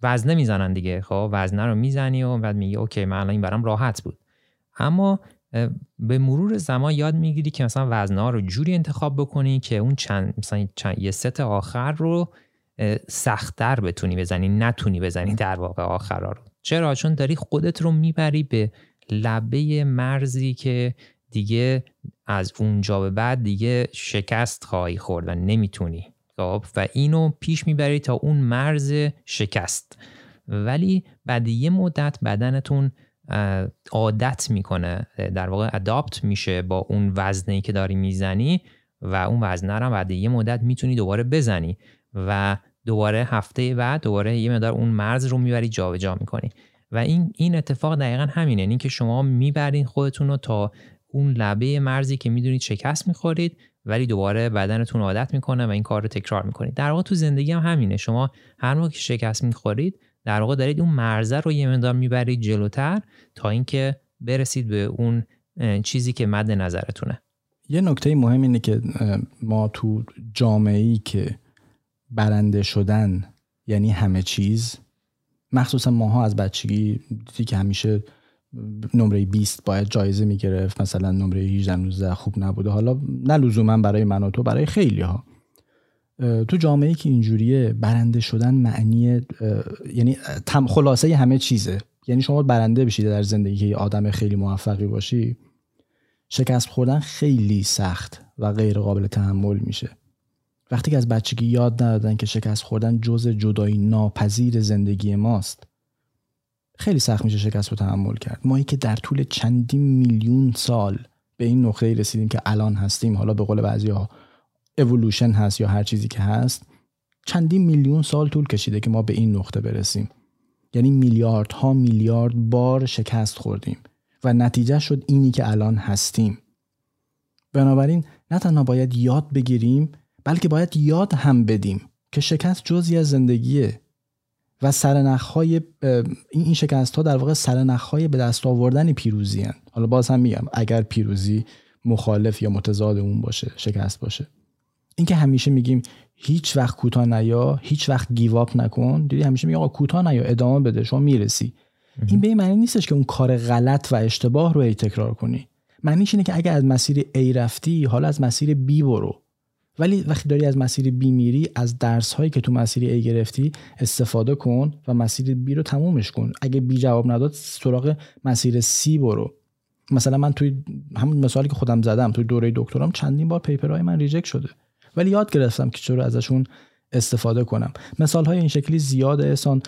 وزنه می‌زنن دیگه. خب وزنه رو می‌زنی و بعد میگی اوکی من الان این برام راحت بود. اما به مرور زمان یاد می‌گیری که مثلا وزنه ها رو جوری انتخاب بکنی که اون چند مثلا چند یه ست آخر رو سختتر بتونی بزنی نتونی بزنی در واقع آخرها رو. چرا؟ چون داری خودت رو می‌بری به لبه مرزی که دیگه از اونجا به بعد دیگه شکست خواهی خورد و نمی‌تونی. خب؟ و اینو پیش می‌بری تا اون مرز شکست. ولی بعد یه مدت بدنتون عادت می‌کنه. در واقع اداپت میشه با اون وزنی که داری می‌زنی و اون وزنه رو بعد یه مدت می‌تونی دوباره بزنی و دوباره هفته بعد دوباره یه مقدار اون مرز رو می‌بری جابجا می‌کنی. و این این اتفاق دقیقا همینه. این که شما می‌برین خودتون رو تا اون لبه مرزی که می‌دونید شکست می‌خورید ولی دوباره بدنتون عادت می‌کنه و این کار رو تکرار می‌کنید. در واقع تو زندگی هم همینه. شما هر موقع که شکست می‌خورید در واقع دارید اون مرزه رو یه مقدار می‌برید جلوتر تا اینکه برسید به اون چیزی که مد نظرتونه.
یه نکته مهم اینه که ما تو جامعه ای که برنده شدن یعنی همه چیز مخصوصا ماها از بچگی دیدی که همیشه نمره 20 باید جایزه می‌گرفت. مثلا نمره 18 19 خوب نبوده. حالا نه لزوما برای من و تو برای خیلی ها تو جامعه که اینجوریه برنده شدن معنی یعنی خلاصه همه چیزه. یعنی شما برنده بشید در زندگی که آدم خیلی موفقی باشی شکست خوردن خیلی سخت و غیر قابل تحمل میشه. وقتی که از بچگی یاد ندادن که شکست خوردن جز جدایی ناپذیر زندگی ماست. خیلی سخت میشه شکست رو تحمل کرد. مایی که در طول چندین میلیون سال به این نقطه رسیدیم که الان هستیم حالا به قول بعضی ها اولوشن هست یا هر چیزی که هست چندین میلیون سال طول کشیده که ما به این نقطه برسیم. یعنی میلیاردها میلیارد بار شکست خوردیم و نتیجه شد اینی که الان هستیم. بنابراین نه تنها باید یاد بگیریم بلکه باید یاد هم بدیم که شکست جزی از زندگیه. و سرنخهای این شکست ها در واقع سرنخهای به دست آوردن پیروزی هن. حالا باز هم میگم اگر پیروزی مخالف یا متضاد اون باشه شکست باشه. اینکه همیشه میگیم هیچ وقت کوتاه نیا هیچ وقت گیواپ نکن دیدی همیشه میگم آقا کوتاه نیا ادامه بده شما می‌رسی. این به این معنی نیستش که اون کار غلط و اشتباه رو ای تکرار کنی. معنیش اینه که اگه از مسیر A رفتی حالا از مسیر B برو. ولی وقتی داری از مسیر B میری از درس هایی که تو مسیر A گرفتی استفاده کن و مسیر B رو تمومش کن. اگه B جواب نداد سراغ مسیر C برو. مثلا من توی همون مثالی که خودم زدم توی دوره دکترام چندین بار paper های من reject شده. ولی یاد گرفتم که چرا ازشون استفاده کنم. مثال های این شکلی زیاد احسان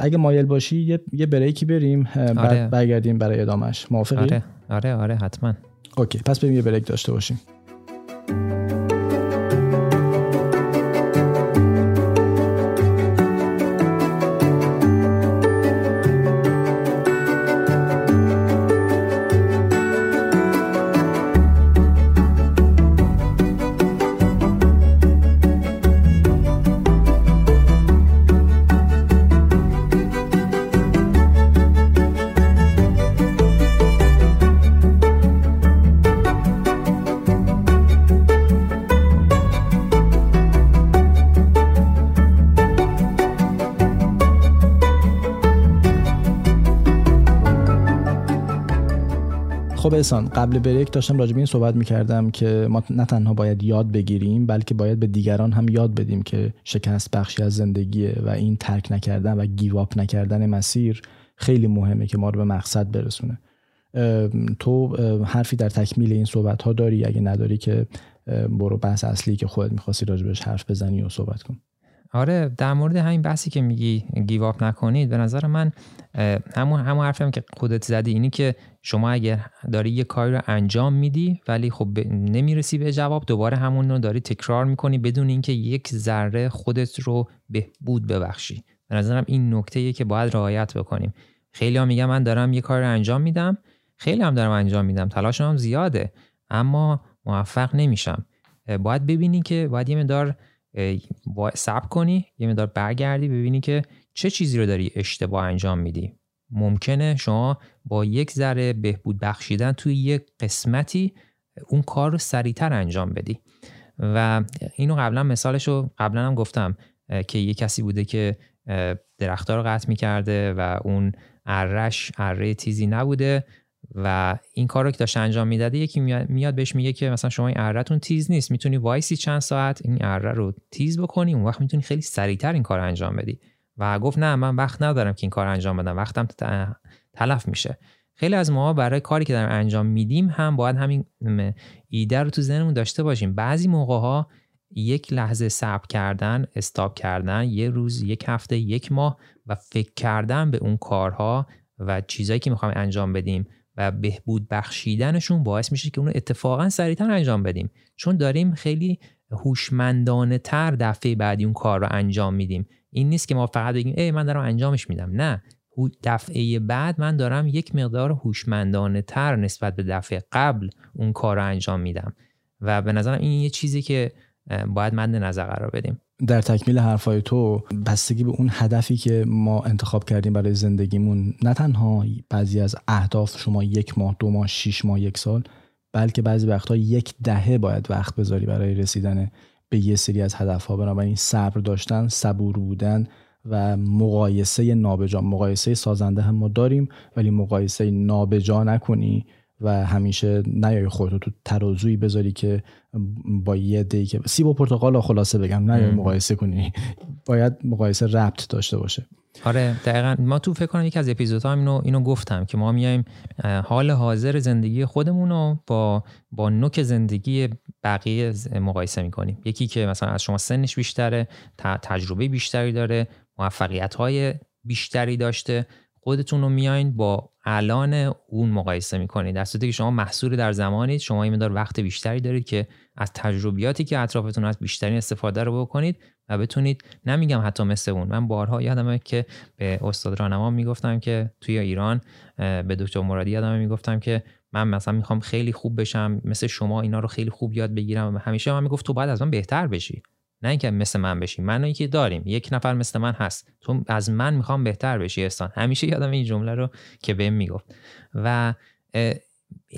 اگه مایل باشی یه, یه break ی بریم بعد آره. برگردیم برای ادامش موافقی؟
آره. آره آره حتما.
okay. پس بریم یه break داشته باشیم. احسان قبل break داشتم راجع به این صحبت می‌کردم که ما نه تنها باید یاد بگیریم بلکه باید به دیگران هم یاد بدیم که شکست بخشی از زندگیه و این ترک نکردن و give up نکردن مسیر خیلی مهمه که ما رو به مقصد برسونه. تو حرفی در تکمیل این صحبت ها داری؟ اگه نداری که برو بحث اصلی که خودت می‌خواستی راجبش حرف بزنی و صحبت کن.
آره در مورد همین بحثی که میگی give up نکنید به نظر من همون همون حرفی که خودت زدی اینی که شما اگر داری یه کاری رو انجام میدی ولی خب نمی‌رسی به جواب دوباره همون رو داری تکرار می‌کنی بدون اینکه یک ذره خودت رو بهبود ببخشی. به نظرم این نکته که باید رعایت بکنیم. خیلی هم میگم من دارم یه کار رو انجام میدم. خیلی هم دارم انجام میدم. تلاشم هم زیاده. اما موفق نمیشم. باید ببینی که باید یه مدار سب کنی یه مدار برگردی ببینی که چه چیزی رو داری اشتباه انجام میدی. ممکنه شما با یک ذره بهبود بخشیدن توی یک قسمتی اون کار رو سریعتر انجام بدی. و اینو قبلا مثالش رو قبلا هم گفتم که یه کسی بوده که درختها رو قطع می‌کرده و اون ارش اره تیزی نبوده. و این کار رو که داشته انجام می‌داده یکی میاد بهش میگه که مثلا شما این ارهتون تیز نیست می‌تونی وایسی چند ساعت این اره رو تیز بکنی اون وقت می‌تونی خیلی سریعتر این کار انجام بدی. و گفت نه من وقت ندارم که این کار انجام بدم وقتم تلف میشه. خیلی از ما برای کاری که داریم انجام میدیم هم باید همین ایده رو تو ذهنمون داشته باشیم. بعضی موقع ها یک لحظه صبر کردن استاب کردن یه روز یک هفته یک ماه و فکر کردن به اون کارها و چیزایی که می‌خوایم انجام بدیم و بهبود بخشیدنشون باعث میشه که اونو اتفاقا سریعتر انجام بدیم. چون داریم خیلی هوشمندانه تر دفعه بعدی اون کار رو انجام میدیم. این نیست که ما فقط بگیم ای من دارم انجامش میدم. نه. دفعه بعد من دارم یک مقدار هوشمندانه تر نسبت به دفعه قبل اون کار رو انجام میدم. و به نظرم این یه چیزی که باید مد نظر قرار بدیم.
در تکمیل حرفای تو بستگی به اون هدفی که ما انتخاب کردیم برای زندگیمون نه تنها بعضی از اهداف شما یک ماه دو ماه شیش ماه یک سال بلکه بعضی وقتها یک دهه باید وقت بذاری برای رسیدن به یه سری از هدفها. بنابراین صبر داشتن صبور بودن و مقایسه نابجا مقایسه سازنده هم ما داریم ولی مقایسه نابجا نکنی. و همیشه نیای خودتو تو ترازویی بذاری که با یه دی که سیب و پرتقال خلاصه بگم نیای مقایسه کنی. باید مقایسه ربط داشته باشه.
آره دقیقا. ما تو فکر کنم یکی از اپیزودها اینو, اینو گفتم که ما میایم حال حاضر زندگی خودمون رو با با نوک زندگی بقیه مقایسه می‌کنیم. یکی که مثلا از شما سنش بیشتره تجربه بیشتری داره موفقیت های بیشتری داشته. خودتون رو میایین با الان اون مقایسه می‌کنید. در صورتی که شما محصول در زمانید شما این مدار وقت بیشتری دارید که از تجربیاتی که اطرافتون هست بیشترین استفاده رو بکنید و بتونید نمیگم حتی مثل اون من بارها یادمه که به استاد رانما می‌گفتم که توی ایران به دکتر مرادی یادمه می‌گفتم که من مثلا می‌خوام خیلی خوب بشم مثل شما اینا رو خیلی خوب یاد بگیرم همیشه من می‌گفت تو باید از من بهتر بشی. نه اینکه مثل من بشی من که داریم. یک نفر مثل من هست. تو از من می‌خوام بهتر بشی استان همیشه یادم این جمله رو که بهم می‌گفت. و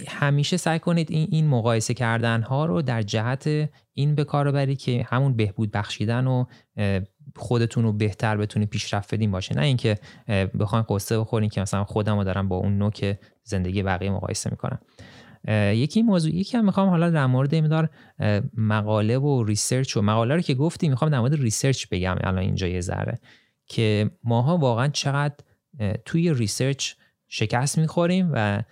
همیشه سعی کنید این این مقایسه کردن ها رو در جهت این به کار برید که همون بهبود بخشیدن و خودتون رو بهتر بتونید پیشرفت بدین باشه. نه اینکه بخواین غصه بخورین که مثلا خودم رو دارم با اون نوک زندگی بقیه مقایسه می‌کنم. یکی موضوع یکی هم می‌خوام حالا در مورد مدار مقاله و research و مقاله رو که گفتی می‌خوام در مورد research بگم الان اینجا یه ذره که ماها واقعا چقدر توی research شکست می‌خوریم و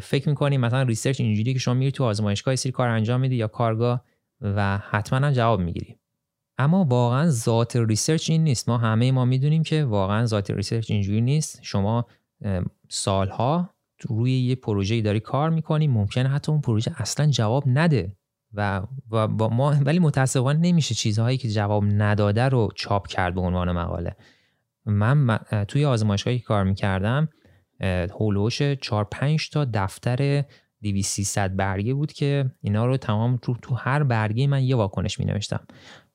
فکر می‌کنیم مثلا research اینجوری که شما میری تو آزمایشگاه سری کار انجام میدی یا کارگاه و حتما هم جواب می‌گیری. اما واقعا ذات research این نیست. ما همه ما می‌دونیم که واقعا ذات research اینجوری نیست. شما سالها روی یه پروژه داری کار می‌کنی ممکنه حتی اون پروژه اصلا جواب نده و, و ما ولی متاسفانه نمیشه چیزهایی که جواب نداده رو چاپ کرد به عنوان مقاله. من توی آزمایشگاهی کار می‌کردم حول و حوش 4 5 تا دفتر 2300 برگه بود که اینا رو تمام تو, تو هر برگه من یه واکنش می نوشتم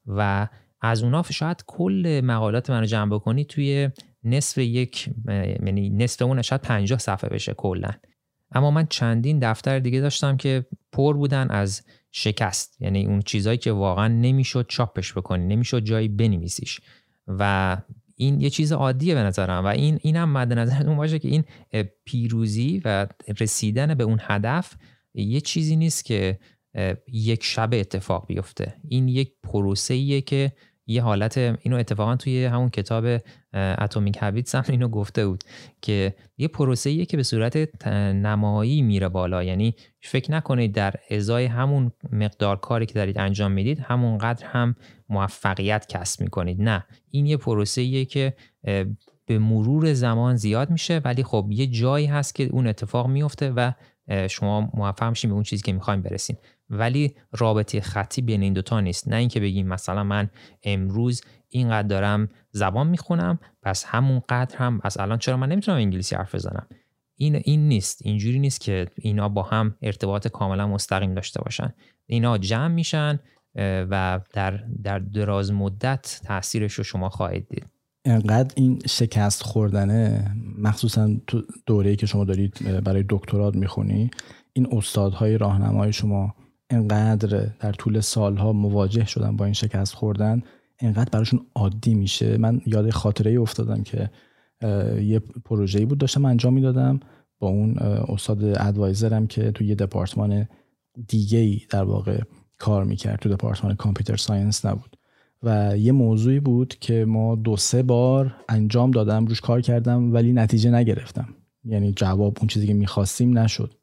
و از اونا شاید کل مقالات منو جمع بکنی توی نصف یک یعنی نصف اون شاید 50 صفحه بشه کلا. اما من چندین دفتر دیگه داشتم که پر بودن از شکست. یعنی اون چیزهایی که واقعا نمی‌شد چاپش بکنی نمی‌شد جایی بنویسیش. و این یه چیز عادیه به نظرم. و این اینم مد نظرتون باشه که این پیروزی و رسیدن به اون هدف یه چیزی نیست که یک شب اتفاق بیفته. این یک پروسه که یه حالت اینو اتفاقا توی همون کتاب اتمیک هابیتس هم اینو گفته بود که یه پروسه که به صورت نمایی میره بالا. یعنی فکر نکنید در ازای همون مقدار کاری که دارید انجام می‌دید همونقدر هم موفقیت کسب می‌کنید. نه این یه پروسه که به مرور زمان زیاد میشه ولی خب یه جایی هست که اون اتفاق میفته و شما موفق میشین به اون چیزی که می‌خوایم برسین. ولی رابطه خطی بین این دوتا نیست. نه اینکه بگیم مثلا من امروز اینقدر دارم زبان می‌خونم پس همون قدر هم از الان چرا من نمی‌تونم انگلیسی حرف بزنم؟ این این نیست. اینجوری نیست که اینا با هم ارتباط کاملا مستقیم داشته باشن. اینا جمع میشن و در در دراز مدت تاثیرش رو شما خواهید دید.
انقدر این شکست خوردنه مخصوصا تو دوره‌ای که شما دارید برای دکترات می‌خونی این استادهای راهنمای شما انقدر در طول سالها مواجه شدن با این شکست خوردن انقدر براشون عادی میشه. من یاد خاطره ای افتادم که یه پروژه‌ای بود داشتم انجام می‌دادم با اون استاد ادوایزرم که تو یه دپارتمان دیگه ای در واقع کار می‌کرد. تو دپارتمان computer science نبود. و یه موضوعی بود که ما دو سه بار انجام دادم روش کار کردم ولی نتیجه نگرفتم. یعنی جواب اون چیزی که می‌خواستیم نشد.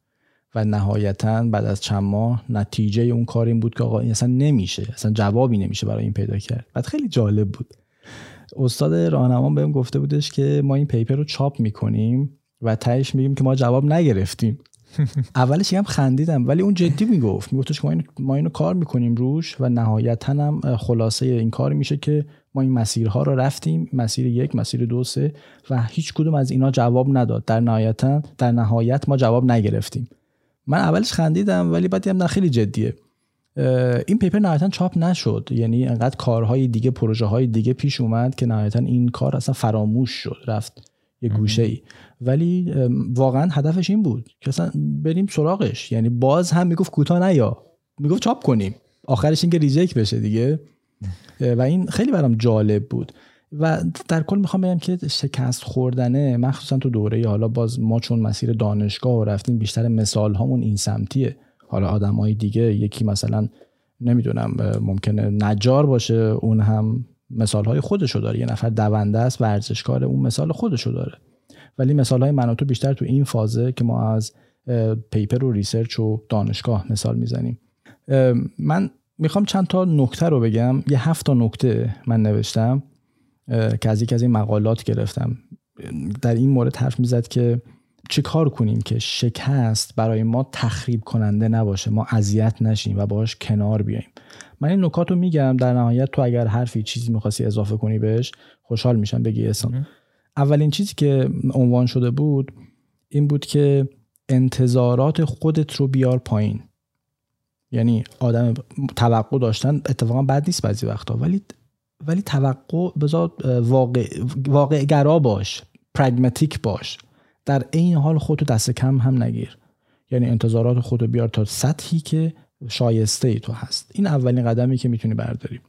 و نهایتا بعد از چند ماه نتیجه اون کار این بود که آقا این اصلا نمیشه اصلا جوابی نمیشه برای این پیدا کرد. بعد خیلی جالب بود. استاد راهنما بهم گفته بودش که ما این paper رو چاپ می‌کنیم و تهش میگیم که ما جواب نگرفتیم. اولش هم خندیدم ولی اون جدی می‌گفت. میگفتش که ما, ما اینو کار می‌کنیم روش و نهایتا هم خلاصه این کار میشه که ما این مسیرها رو رفتیم مسیر یک مسیر دو سه و هیچ کدوم از اینا جواب نداد. در نهایتا در نهایت ما جواب نگرفتیم. من اولش خندیدم ولی بعد دیدم خیلی جدیه. این پیپر نهایتا چاپ نشد. یعنی انقدر کارهای دیگه پروژه های دیگه پیش اومد که نهایتا این کار اصلا فراموش شد رفت یه گوشه ای ولی واقعا هدفش این بود که اصلا بریم سراغش. یعنی باز هم می‌گفت کوتاه نیا. می‌گفت چاپ کنیم. آخرش این که ریجکت بشه دیگه. و این خیلی برام جالب بود. و در کل می‌خوام بگم که شکست خوردنه مخصوصا تو دوره حالا باز ما چون مسیر دانشگاه رفتیم بیشتر مثال هامون این سمتیه حالا آدم های دیگه یکی مثلا نمی‌دونم ممکنه نجار باشه اون هم مثال های خودشو داره. یه نفر دونده است ورزشکار اون مثال خودشو داره. ولی مثال های من تو بیشتر تو این فازه که ما از paper و research و دانشگاه مثال می‌زنیم. من می‌خوام چند تا نکته رو بگم. یه هفت تا نکته من نوشتم. که از یک از این مقالات گرفتم. در این مورد حرف می‌زد که چه کار کنیم که شکست برای ما تخریب کننده نباشه ما اذیت نشیم و باش کنار بیایم من این نکات رو میگم در نهایت تو اگر حرفی چیزی می‌خواستی اضافه کنی بهش خوشحال میشم بگی احسان. اولین چیزی که عنوان شده بود این بود که انتظارات خودت رو بیار پایین. یعنی آدم توقع داشتن اتفاقا بد نیست بعضی وقتا ولی ولی توقع بذار واقع, واقع گرا باش پرگماتیک باش. در این حال خودتو دست کم هم نگیر. یعنی انتظارات خود رو بیار تا سطحی که شایسته ای تو هست. این اولین قدمی که می‌تونی برداری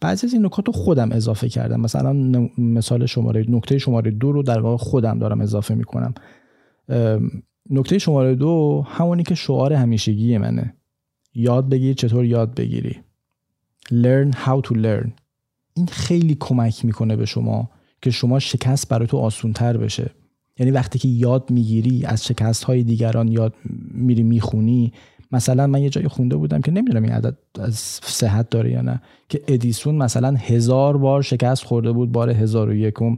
بعضی از این نکات رو خودم اضافه کردم. مثلا مثال شماره نکته شماره دو رو در واقع خودم دارم اضافه می‌کنم. نکته شماره دو همونی که شعار همیشگی منه. یاد بگیر چطور یاد بگیری. Learn how to learn. این خیلی کمک می‌کنه به شما که شما شکست برای تو آسون تر بشه. یعنی وقتی که یاد می‌گیری از شکست های دیگران یاد میری می‌خونی. مثلا من یه جایی خونده بودم که نمی‌دونم این عدد از صحت داره یا نه که ادیسون مثلا هزار بار شکست خورده بود بار هزار و یکم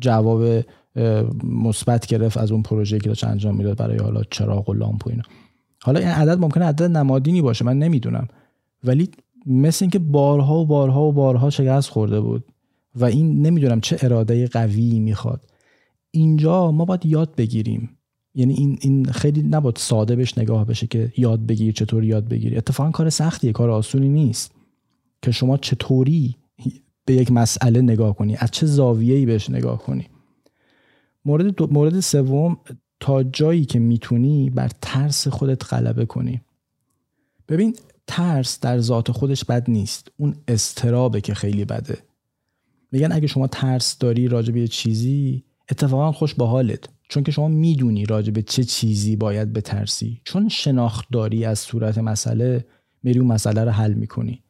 جواب مثبت گرفت از اون پروژه که داشت انجام می‌داد برای حالا چراغ و لامپ و اینا. حالا این عدد ممکنه عدد نمادینی باشه من نمی‌دونم. ولی مثل اینکه بارها و بارها و بارها شکست خورده بود و این نمی‌دونم چه اراده قوی می‌خواد. اینجا ما باید یاد بگیریم. یعنی این این خیلی نباید ساده بهش نگاه بشه که یاد بگیر چطور یاد بگیری. اتفاقا کار سختیه کار آسونی نیست که شما چطوری به یک مسئله نگاه کنی از چه زاویه‌ای بهش نگاه کنی. مورد مورد سوم تا جایی که می‌تونی بر ترس خودت غلبه کنی. ببین ترس در ذات خودش بد نیست. اون استرابه که خیلی بده. میگن اگه شما ترس داری راجع به چیزی اتفاقا خوش با حالت. چون که شما می‌دونی راجع به چه چیزی باید بترسی. چون شناخت داری از صورت مسئله میری اون مسئله رو حل می‌کنی.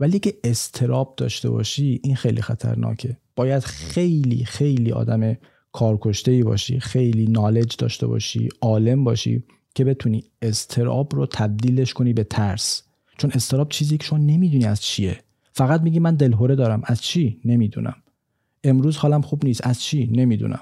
ولی که استراب داشته باشی این خیلی خطرناکه. باید خیلی خیلی آدم کارکشته ای باشی خیلی نالج داشته باشی عالم باشی که بتونی استراب رو تبدیلش کنی به ترس. چون استراب چیزی که شما نمی‌دونی از چیه. فقط میگی من دلهوره دارم. از چی؟ نمی‌دونم. امروز حالم خوب نیست. از چی؟ نمی‌دونم.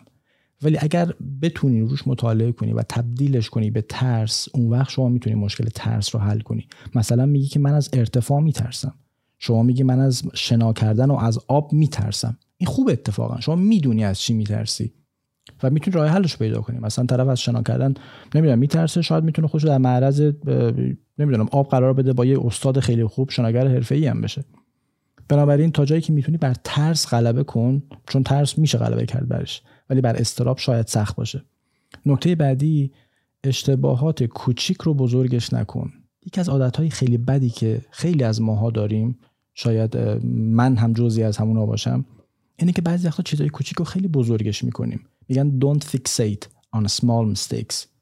ولی اگر بتونی روش مطالعه کنی و تبدیلش کنی به ترس اون وقت شما می‌تونی مشکل ترس رو حل کنی. مثلا میگی که من از ارتفاع میترسم. شما میگی من از شنا کردن و از آب میترسم. این خوب اتفاقا. شما می‌دونی از چی میترسی. و می‌تونی راه حلش پیدا کنی. مثلا طرف از شنا کردن نمی‌دونم میترسه شاید می‌تونه خودش در معرض نمی‌دونم آب قرار بده با یه استاد خیلی خوب شناگر حرفه‌ای هم بشه. بنابراین تا جایی که می‌تونی بر ترس غلبه کن چون ترس میشه غلبه کرد برش ولی بر استراب شاید سخت باشه. نکته بعدی اشتباهات کوچیک رو بزرگش نکن. یکی از عادتهای خیلی بدی که خیلی از ماها داریم شاید من هم جزی از همونا باشم اینه که بعضی وقتا چیزای کوچیک رو خیلی بزرگش می‌کنیم. میگن don't fixate on small mistakes.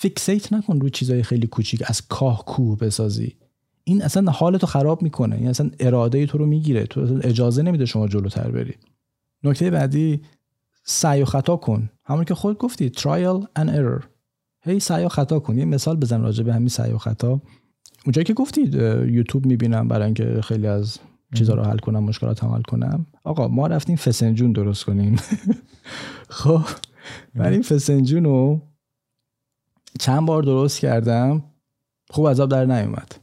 فیکسیت نکن روی چیزای خیلی کوچیک. از کاه کوه بسازی. این اصلا حالتو خراب می‌کنه. این اصلا اراده تو رو می‌گیره. تو اصلا اجازه نمیده شما جلوتر بری. نکته بعدی سعی و خطا کن. همون که خود گفتی trial and error. هی سعی و خطا کن. یه مثال بزن راجع به همین سعی و خطا. اونجایی که گفتید یوتیوب می‌بینم برای اینکه خیلی از چیزا رو حل کنم مشکلات حل کنم. آقا ما رفتیم فسنجون درست کنیم. خب من این فسنجون رو چند بار درست کردم خوب عذاب در نیومد.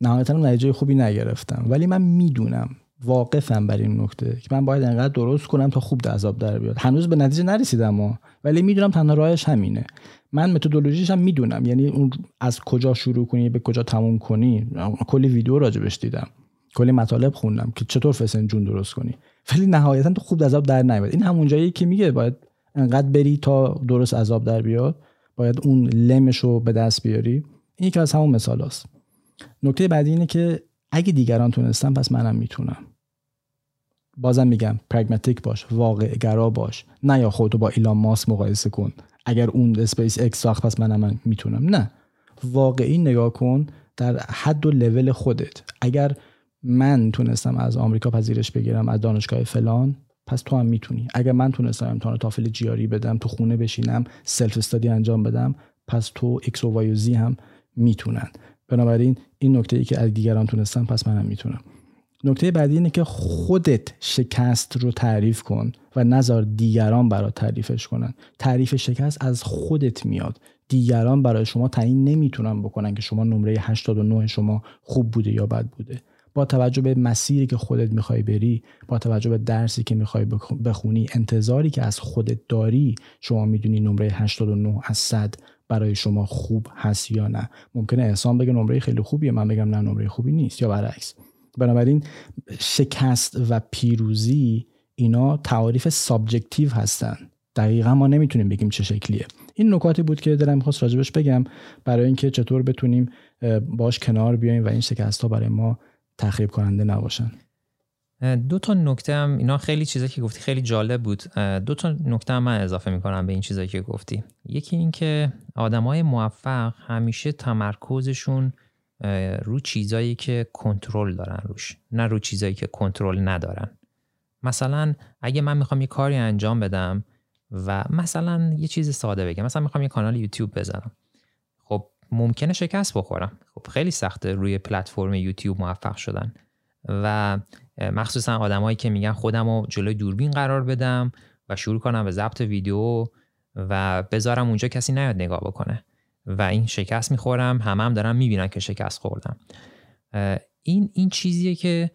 نهایتا نتیجه خوبی نگرفتم. ولی من می‌دونم واقفم بر این نکته که من باید انقدر درست کنم تا خوب عذاب در بیاد. هنوز به نتیجه نرسیدم ولی می‌دونم تنها راهش همینه. من متدولوژیش هم می‌دونم. یعنی اون از کجا شروع کنی به کجا تموم کنی. کلی ویدیو راجبش دیدم. کلی مطالب خوندم که چطور فسنجون درست کنی. ولی نهایتا تو خوب عذاب در نیاد این همون جایی که میگه باید انقدر بری تا درست عذاب در بیاد. باید اون لمش رو به دست بیاری. این یکی از همون مثال هست. نکته بعدی اینه که اگه دیگران تونستن پس منم می‌تونم. بازم میگم پرگماتیک باش واقع گرا باش. نه یا خودتو با ایلان ماس مقایسه کن. اگر اون اسپیس اکس ساخت پس منم من می‌تونم. نه. واقعی نگاه کن در حد و لول خودت. اگر من تونستم از آمریکا پذیرش بگیرم از دانشگاه فلان پس تو هم می‌تونی. اگر من تونستم امتحان TOEFL GRE بدم تو خونه بشینم self study انجام بدم پس تو X و Y و Z هم می‌تونن. بنابراین این نکته ای که اگر دیگران تونستن پس منم می‌تونم. نکته بعدی اینه که خودت شکست رو تعریف کن و نذار دیگران برات تعریفش کنن. تعریف شکست از خودت میاد. دیگران برای شما تعیین نمی‌تونن بکنن که شما نمره 89 شما خوب بوده یا بد بوده. با توجه به مسیری که خودت می‌خوای بری با توجه به درسی که می‌خوای بخونی انتظاری که از خودت داری شما می‌دونی نمره 89 از 100 برای شما خوب هست یا نه. ممکنه احسان بگه نمره خیلی خوبیه من بگم نه نمره خوبی نیست یا برعکس. بنابراین شکست و پیروزی اینا تعاریف سابجکتیو هستن. دقیقا ما نمی‌تونیم بگیم چه شکلیه. این نکاتی بود که دلم می‌خواست راجبش بگم برای اینکه چطور بتونیم باش کنار بیایم و این شکست ها برای ما تخریب کننده نباشن.
دو تا نکته هم اینا خیلی چیزایی که گفتی خیلی جالب بود. دو تا نکته هم من اضافه می‌کنم به این چیزایی که گفتی. یکی اینکه آدمای موفق همیشه تمرکزشون رو چیزایی که کنترل دارن روش نه رو چیزایی که کنترل ندارن. مثلا اگه من می‌خوام یه کاری انجام بدم و مثلا یه چیز ساده بگم مثلا می‌خوام یه کانال یوتیوب بزنم. خب ممکنه شکست بخورم. خب خیلی سخته روی پلتفرم یوتیوب موفق شدن. و مخصوصا آدمایی که میگن خودم رو جلوی دوربین قرار بدم و شروع کنم به ضبط ویدیو و بذارم اونجا کسی نیاد نگاه بکنه. و این شکست می‌خورم همه هم دارم می‌بینن که شکست خوردم. این این چیزیه که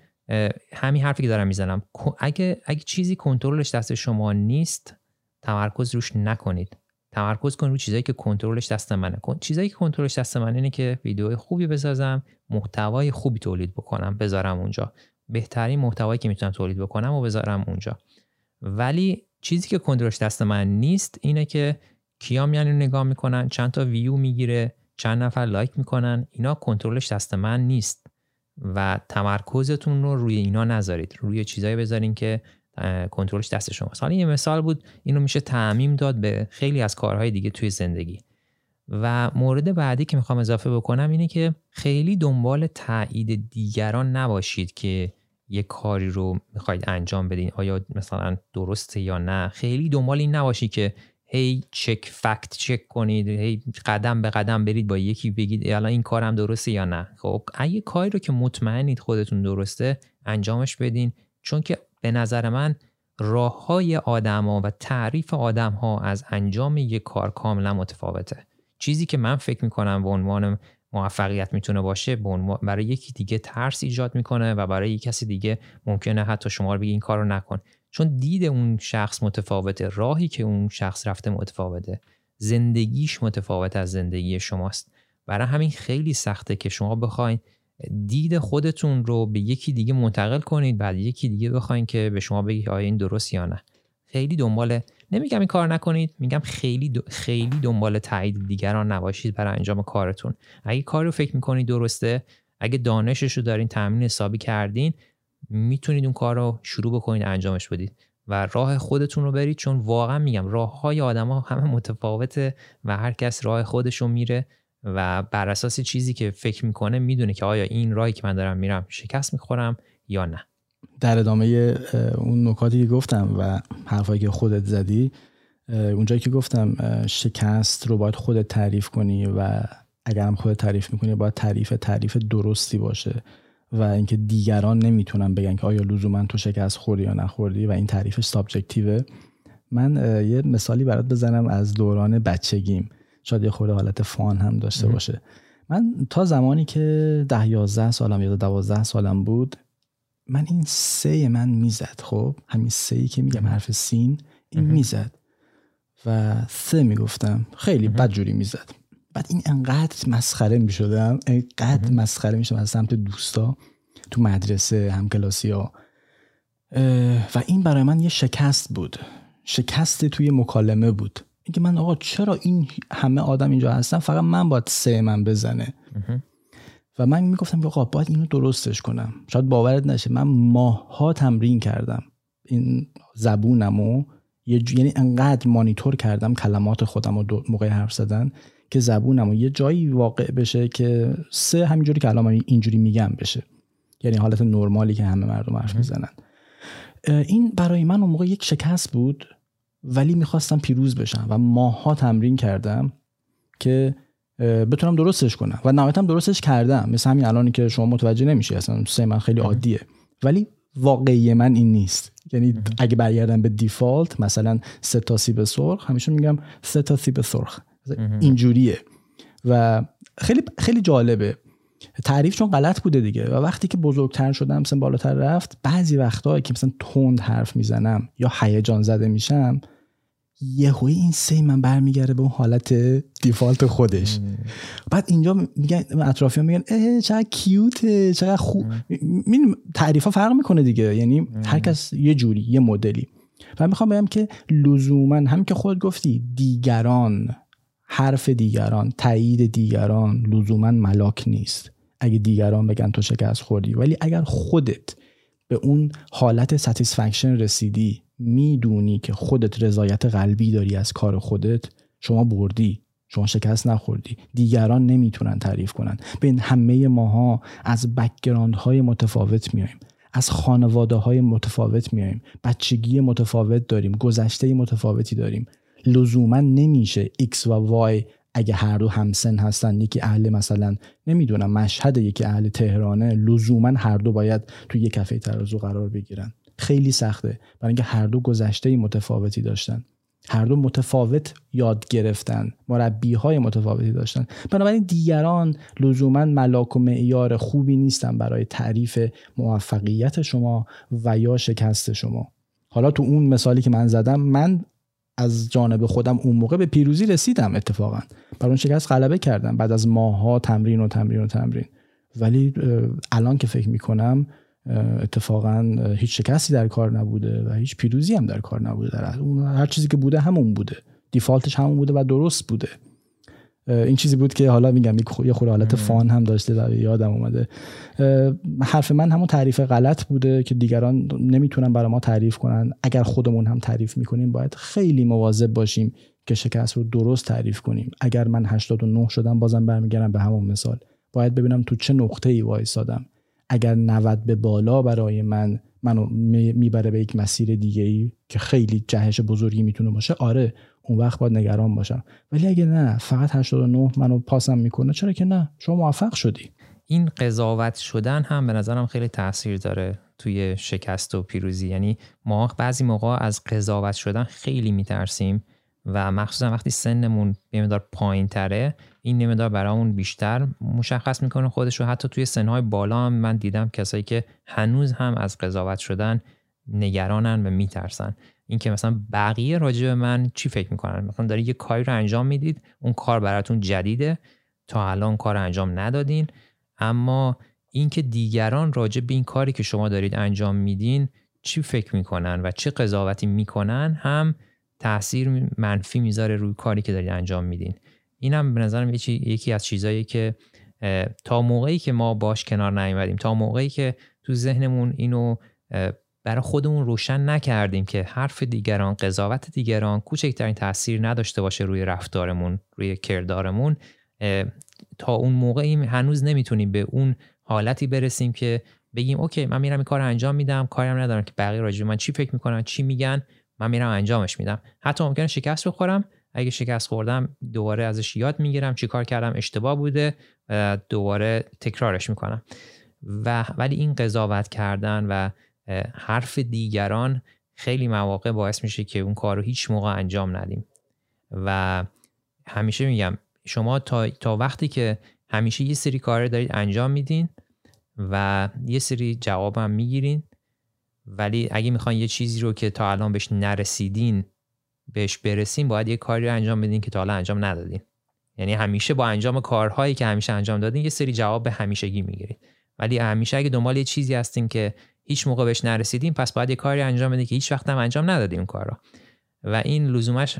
همین حرفی که دارم می‌زنم. اگه اگه چیزی کنترلش دست شما نیست تمرکز روش نکنید. تمرکز کن رو چیزایی که کنترلش دست منه. چیزایی که کنترلش دست منه اینه که ویدیو خوبی بسازم محتوای خوبی تولید بکنم بذارم اونجا. بهترین محتوایی که می‌تونم تولید بکنم و بذارم اونجا. ولی چیزی که کنترلش دست من نیست اینه که کیا میان رو نگاه می‌کنن چند تا ویو می‌گیره چند نفر لایک می‌کنن اینا کنترلش دست من نیست. و تمرکزتون رو روی اینا نذارید. روی چیزایی بذارین که کنترلش دست شماست. حالا یه مثال بود اینو میشه تعمیم داد به خیلی از کارهای دیگه توی زندگی. و مورد بعدی که می‌خوام اضافه بکنم اینه که خیلی دنبال تایید دیگران نباشید که یه کاری رو می‌خواید انجام بدین. آیا مثلا درسته یا نه؟ خیلی دنبال این نباشید که هی چک فکت چک کنید هی قدم به قدم برید با یکی بگید الان این کارم درسته یا نه. خب اگه کاری رو که مطمئنید خودتون درسته انجامش بدین. چون که به نظر من راه های آدم ها و تعریف آدم ها از انجام یک کار کاملا متفاوته. چیزی که من فکر می‌کنم به عنوان موفقیت می‌تونه باشه برای یکی دیگه ترس ایجاد می‌کنه و برای یک کسی دیگه ممکنه حتی شما رو بگی این کار رو نکن. چون دید اون شخص متفاوته راهی که اون شخص رفته متفاوته. زندگیش متفاوت از زندگی شماست. برای همین خیلی سخته که شما بخواین دید خودتون رو به یکی دیگه منتقل کنید بعد یکی دیگه بخواین که به شما بگی آیا این درست یا نه. خیلی دنبال نمیگم این کار نکنید میگم خیلی خیلی دنبال تایید دیگران نباشید برای انجام کارتون. اگه کاری رو فکر می‌کنید درسته اگه دانشش رو دارین تامین حسابی کردین می‌تونید اون کار رو شروع بکنید انجامش بدید و راه خودتون رو برید. چون واقعا میگم راه های آدم ها همه متفاوته و هر کس راه خودش رو میره. و بر اساس چیزی که فکر می‌کنه می‌دونه که آیا این راهی که من دارم میرم شکست می‌خورم یا نه.
در ادامه اون نکاتی که گفتم و حرفایی که خودت زدی اونجایی که گفتم شکست رو باید خودت تعریف کنی و اگرم خودت تعریف می‌کنی باید تعریف تعریف درستی باشه و اینکه دیگران نمی‌تونن بگن که آیا لزوما تو شکست خوردی یا نخوردی و این تعریفش سابجکتیوه. من یه مثالی برات بزنم از دوران بچگیم. شاید یه خورده حالت فان هم داشته باشه. من تا زمانی که ده یازده سالم یا دوازده سالم بود من این سه من می‌زد خب؟ همین سه که میگم حرف سین این می‌زد. و سه می‌گفتم خیلی بدجوری می‌زد. بعد این انقدر مسخره می‌شدم انقدر مسخره می‌شدم از سمت دوستا تو مدرسه همکلاسی ها و این برای من یه شکست بود. شکست توی مکالمه بود. اینکه من آقا چرا این همه آدم اینجا هستن؟ فقط من باید سه من بزنه. و من می‌گفتم که آقا باید اینو درستش کنم. شاید باورت نشه. من ماها تمرین کردم. این زبونمو. یه یعنی انقدر مانیتور کردم کلمات خودم رو موقع حرف زدن که زبونم یه جایی واقع بشه که سه همینجوری که الان اینجوری میگم بشه. یعنی حالت نرمالی که همه مردم حرف می‌زنن. این برای من اون موقع یک شکست بود. ولی می‌خواستم پیروز بشم و ماها تمرین کردم که بتونم درستش کنم. و نهایتا درستش کردم. مثل همین الانی که شما متوجه نمیشی اصلا سه من خیلی عادیه. ولی واقعی من این نیست. یعنی اگه برگردم به دیفالت مثلا سه تا سیب سرخ همیشه میگم سه تا سیب سرخ. اینجوریه. و خیلی خیلی جالبه. تعریف چون غلط بوده دیگه. و وقتی که بزرگتر شدم مثلا بالاتر رفت بعضی وقتها که مثلا تند حرف می‌زنم یا هیجان زده میشم یهوی این سی من برمیگرده به اون حالت دیفالت خودش. بعد اینجا میگن اطرافیان میگن اه چقدر کیوته چقدر خوب. تعریف ها فرق می‌کنه دیگه یعنی هر کس یه جوری یه مدلی. و می‌خوام بگم که لزوما همین که خود گفتی دیگران حرف دیگران تایید دیگران لزوما ملاک نیست. اگه دیگران بگن تو شکست خوردی ولی اگر خودت به اون حالت satisfaction رسیدی می‌دونی که خودت رضایت قلبی داری از کار خودت شما بردی شما شکست نخوردی. دیگران نمی‌تونن تعریف کنن. به همه ماها از background های متفاوت میایم از خانواده های متفاوت میایم بچگی متفاوت داریم گذشته متفاوتی داریم. لزوما نمیشه X و Y اگه هر دو همسن هستن یکی اهل مثلا نمی‌دونم مشهد یکی اهل تهرانه لزوما هر دو باید توی یه کفه ترازو قرار بگیرن. خیلی سخته. برای اینکه هر دو گذشته متفاوتی داشتن. هر دو متفاوت یاد گرفتن. مربی های متفاوتی داشتن. بنابراین دیگران لزوما ملاک و معیار خوبی نیستن برای تعریف موفقیت شما و یا شکست شما. حالا تو اون مثالی که من زدم من از جانب خودم اون موقع به پیروزی رسیدم اتفاقا. بر اون شکست غلبه کردم بعد از ماها تمرین و تمرین و تمرین. ولی الان که فکر می‌کنم اتفاقا هیچ شکستی در کار نبوده و هیچ پیروزی هم در کار نبوده. در هر چیزی که بوده همون بوده. دیفالتش همون بوده و درست بوده. این چیزی بود که حالا میگم یه خود حالت فان هم داشته و یادم اومده. حرف من همون تعریف غلط بوده که دیگران نمی‌تونن برای ما تعریف کنن. اگر خودمون هم تعریف می‌کنیم باید خیلی مواظب باشیم که شکست رو درست تعریف کنیم. اگر من 89 شدم بازم برمیگردم به همون مثال. باید ببینم تو چه نقطه ای وایسادم. اگر 90 به بالا برای من منو می‌بره به یک مسیر دیگه ای که خیلی جهش بزرگی می‌تونه باشه آره اون وقت باید نگران باشم. ولی اگه نه فقط 89 منو پاسم می‌کنه چرا که نه؟ شما موفق شدی.
این قضاوت شدن هم به نظرم خیلی تاثیر داره توی شکست و پیروزی. یعنی ما بعضی موقع از قضاوت شدن خیلی میترسیم. و مخصوصا وقتی سنمون یه پایین تره این نمیدار برامون بیشتر مشخص می‌کنه خودش رو. حتی توی سنهای بالا هم من دیدم کسایی که هنوز هم از قضاوت شدن نگرانن و میترسن. اینکه مثلا بقیه راجع به من چی فکر می‌کنن؟ مثلا داری یه کاری رو انجام می‌دید اون کار براتون جدیده تا الان کار انجام ندادین. اما اینکه دیگران راجع به این کاری که شما دارید انجام میدین چی فکر می‌کنن و چه قضاوتی می‌کنن هم تاثیر منفی می‌ذاره روی کاری که دارید انجام میدین. اینم به نظرم یکی از چیزایی که تا موقعی که ما باش کنار نیومدیم تا موقعی که تو ذهنمون اینو برای خودمون روشن نکردیم که حرف دیگران قضاوت دیگران کوچکترین تاثیر نداشته باشه روی رفتارمون روی کردارمون تا اون موقعی هنوز نمی‌تونیم به اون حالتی برسیم که بگیم اوکی من میرم این کار انجام میدم کارم ندارم که بقیه راجع من چی فکر می‌کنن چی میگن؟ من میرم انجامش میدم. حتی ممکنه شکست بخورم. اگه شکست خوردم دوباره ازش یاد می‌گیرم چی کار کردم اشتباه بوده و دوباره تکرارش می‌کنم. و ولی این قضاوت کردن و حرف دیگران خیلی مواقع باعث میشه که اون کار رو هیچ موقع انجام ندیم. و همیشه میگم شما تا, تا وقتی که همیشه یه سری کار دارید انجام میدین و یه سری جواب هم می‌گیرین ولی اگه می‌خواین یه چیزی رو که تا الان بهش نرسیدین بهش برسین باید یه کاری رو انجام بدین که تا حالا انجام ندادین. یعنی همیشه با انجام کارهایی که همیشه انجام دادین یه سری جواب به همیشگی می‌گیرید ولی همیشه اگه دنبال یه چیزی هستین که هیچ موقع بهش نرسیدین پس باید یه کاری انجام بدین که هیچ وقت هم انجام ندادین اون کار رو و این لزومش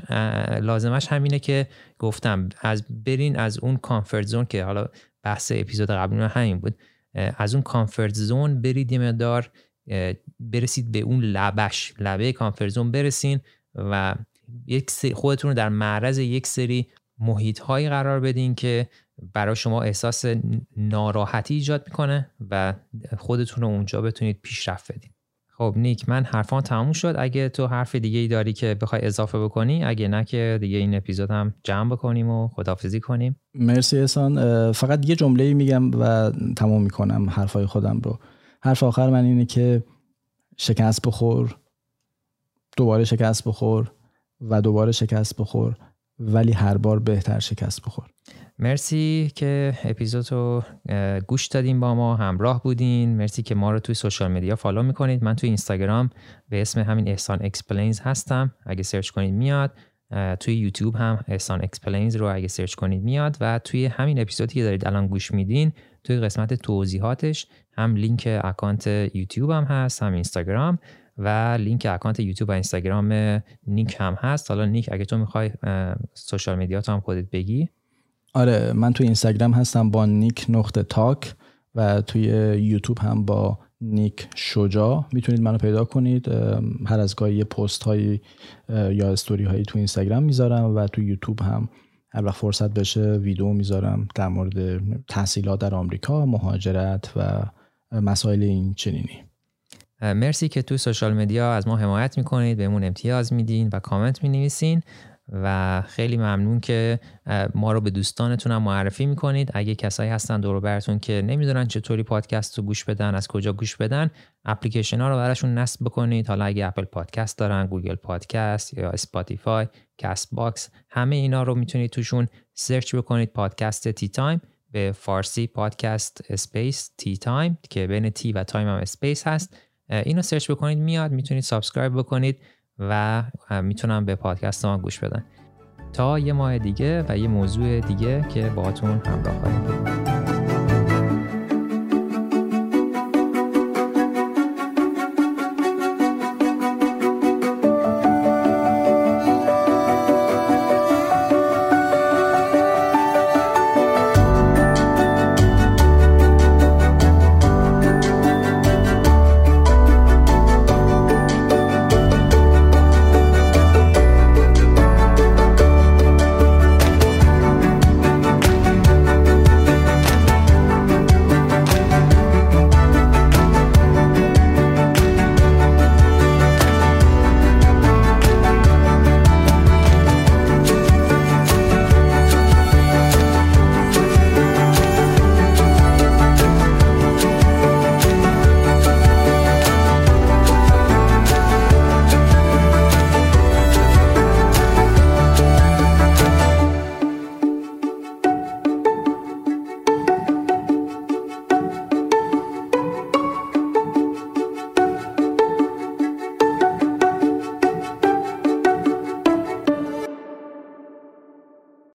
لازمش همینه که گفتم از برین از اون کامفورت زون که حالا بحث اپیزود قبلی همین بود از اون کامفورت زون برید یه مقدار برسید به اون لبش لبه کامفورت زون برسین و یک خودتون رو در معرض یک سری محیط هایی قرار بدین که برای شما احساس ناراحتی ایجاد می‌کنه و خودتون رو اونجا بتونید پیشرفت بدین. خب نیک من حرفان تموم شد. اگه تو حرف دیگه ای داری که بخوای اضافه بکنی اگه نه که دیگه این اپیزود هم جمع بکنیم و خدافزی کنیم.
مرسی احسان. فقط یه جمله میگم و تموم می‌کنم حرفای خودم رو. حرف آخر من اینه که شکست بخور دوباره شکست بخور و دوباره شکست بخور ولی هر بار بهتر شکست بخور.
مرسی که اپیزود رو گوش دادین با ما همراه بودین. مرسی که ما رو توی social media follow می‌کنید. من توی اینستاگرام به اسم همین احسان Explains هستم. اگه search کنید میاد. توی یوتیوب هم احسان Explains رو اگه search کنید میاد. و توی همین اپیزودی که دارید الان گوش میدین توی قسمت توضیحاتش هم لینک اکانت یوتیوب هم هست هم اینستاگرام و لینک اکانت یوتیوب و اینستاگرام نیک هم هست. حالا نیک اگه تو می‌خوای social media هم خودت بگی.
آره من توی اینستاگرام هستم با نیک نقطه تاک و توی یوتیوب هم با نیک شجا می‌تونید منو پیدا کنید. هر از گاهی یه پست هایی یا استوری هایی تو اینستاگرام می‌ذارم و تو یوتیوب هم هر وقت فرصت بشه ویدیو می‌ذارم در مورد تحصیلات در آمریکا مهاجرت و مسائل این چنینی.
مرسی که تو سوشال مدیا از ما حمایت می‌کنید بهمون امتیاز میدین و کامنت می‌نویسین. و خیلی ممنون که ما رو به دوستانتون معرفی می‌کنید. اگه کسایی هستن دور و برتون که نمی‌دونن چطوری پادکست رو گوش بدن از کجا گوش بدن اپلیکیشن ها رو براشون نصب بکنید. حالا اگه Apple Podcast دارن Google Podcast یا Spotify Castbox همه اینا رو می‌تونید توشون search بکنید. پادکست Tea Time به فارسی پادکست space Tea Time که بین Tea و Time هم space هست. اینو search بکنید میاد می‌تونید subscribe بکنید. و می‌تونم به پادکست ما گوش بدن تا یه ماه دیگه و یه موضوع دیگه که باهاتون همراه خواهیم بود.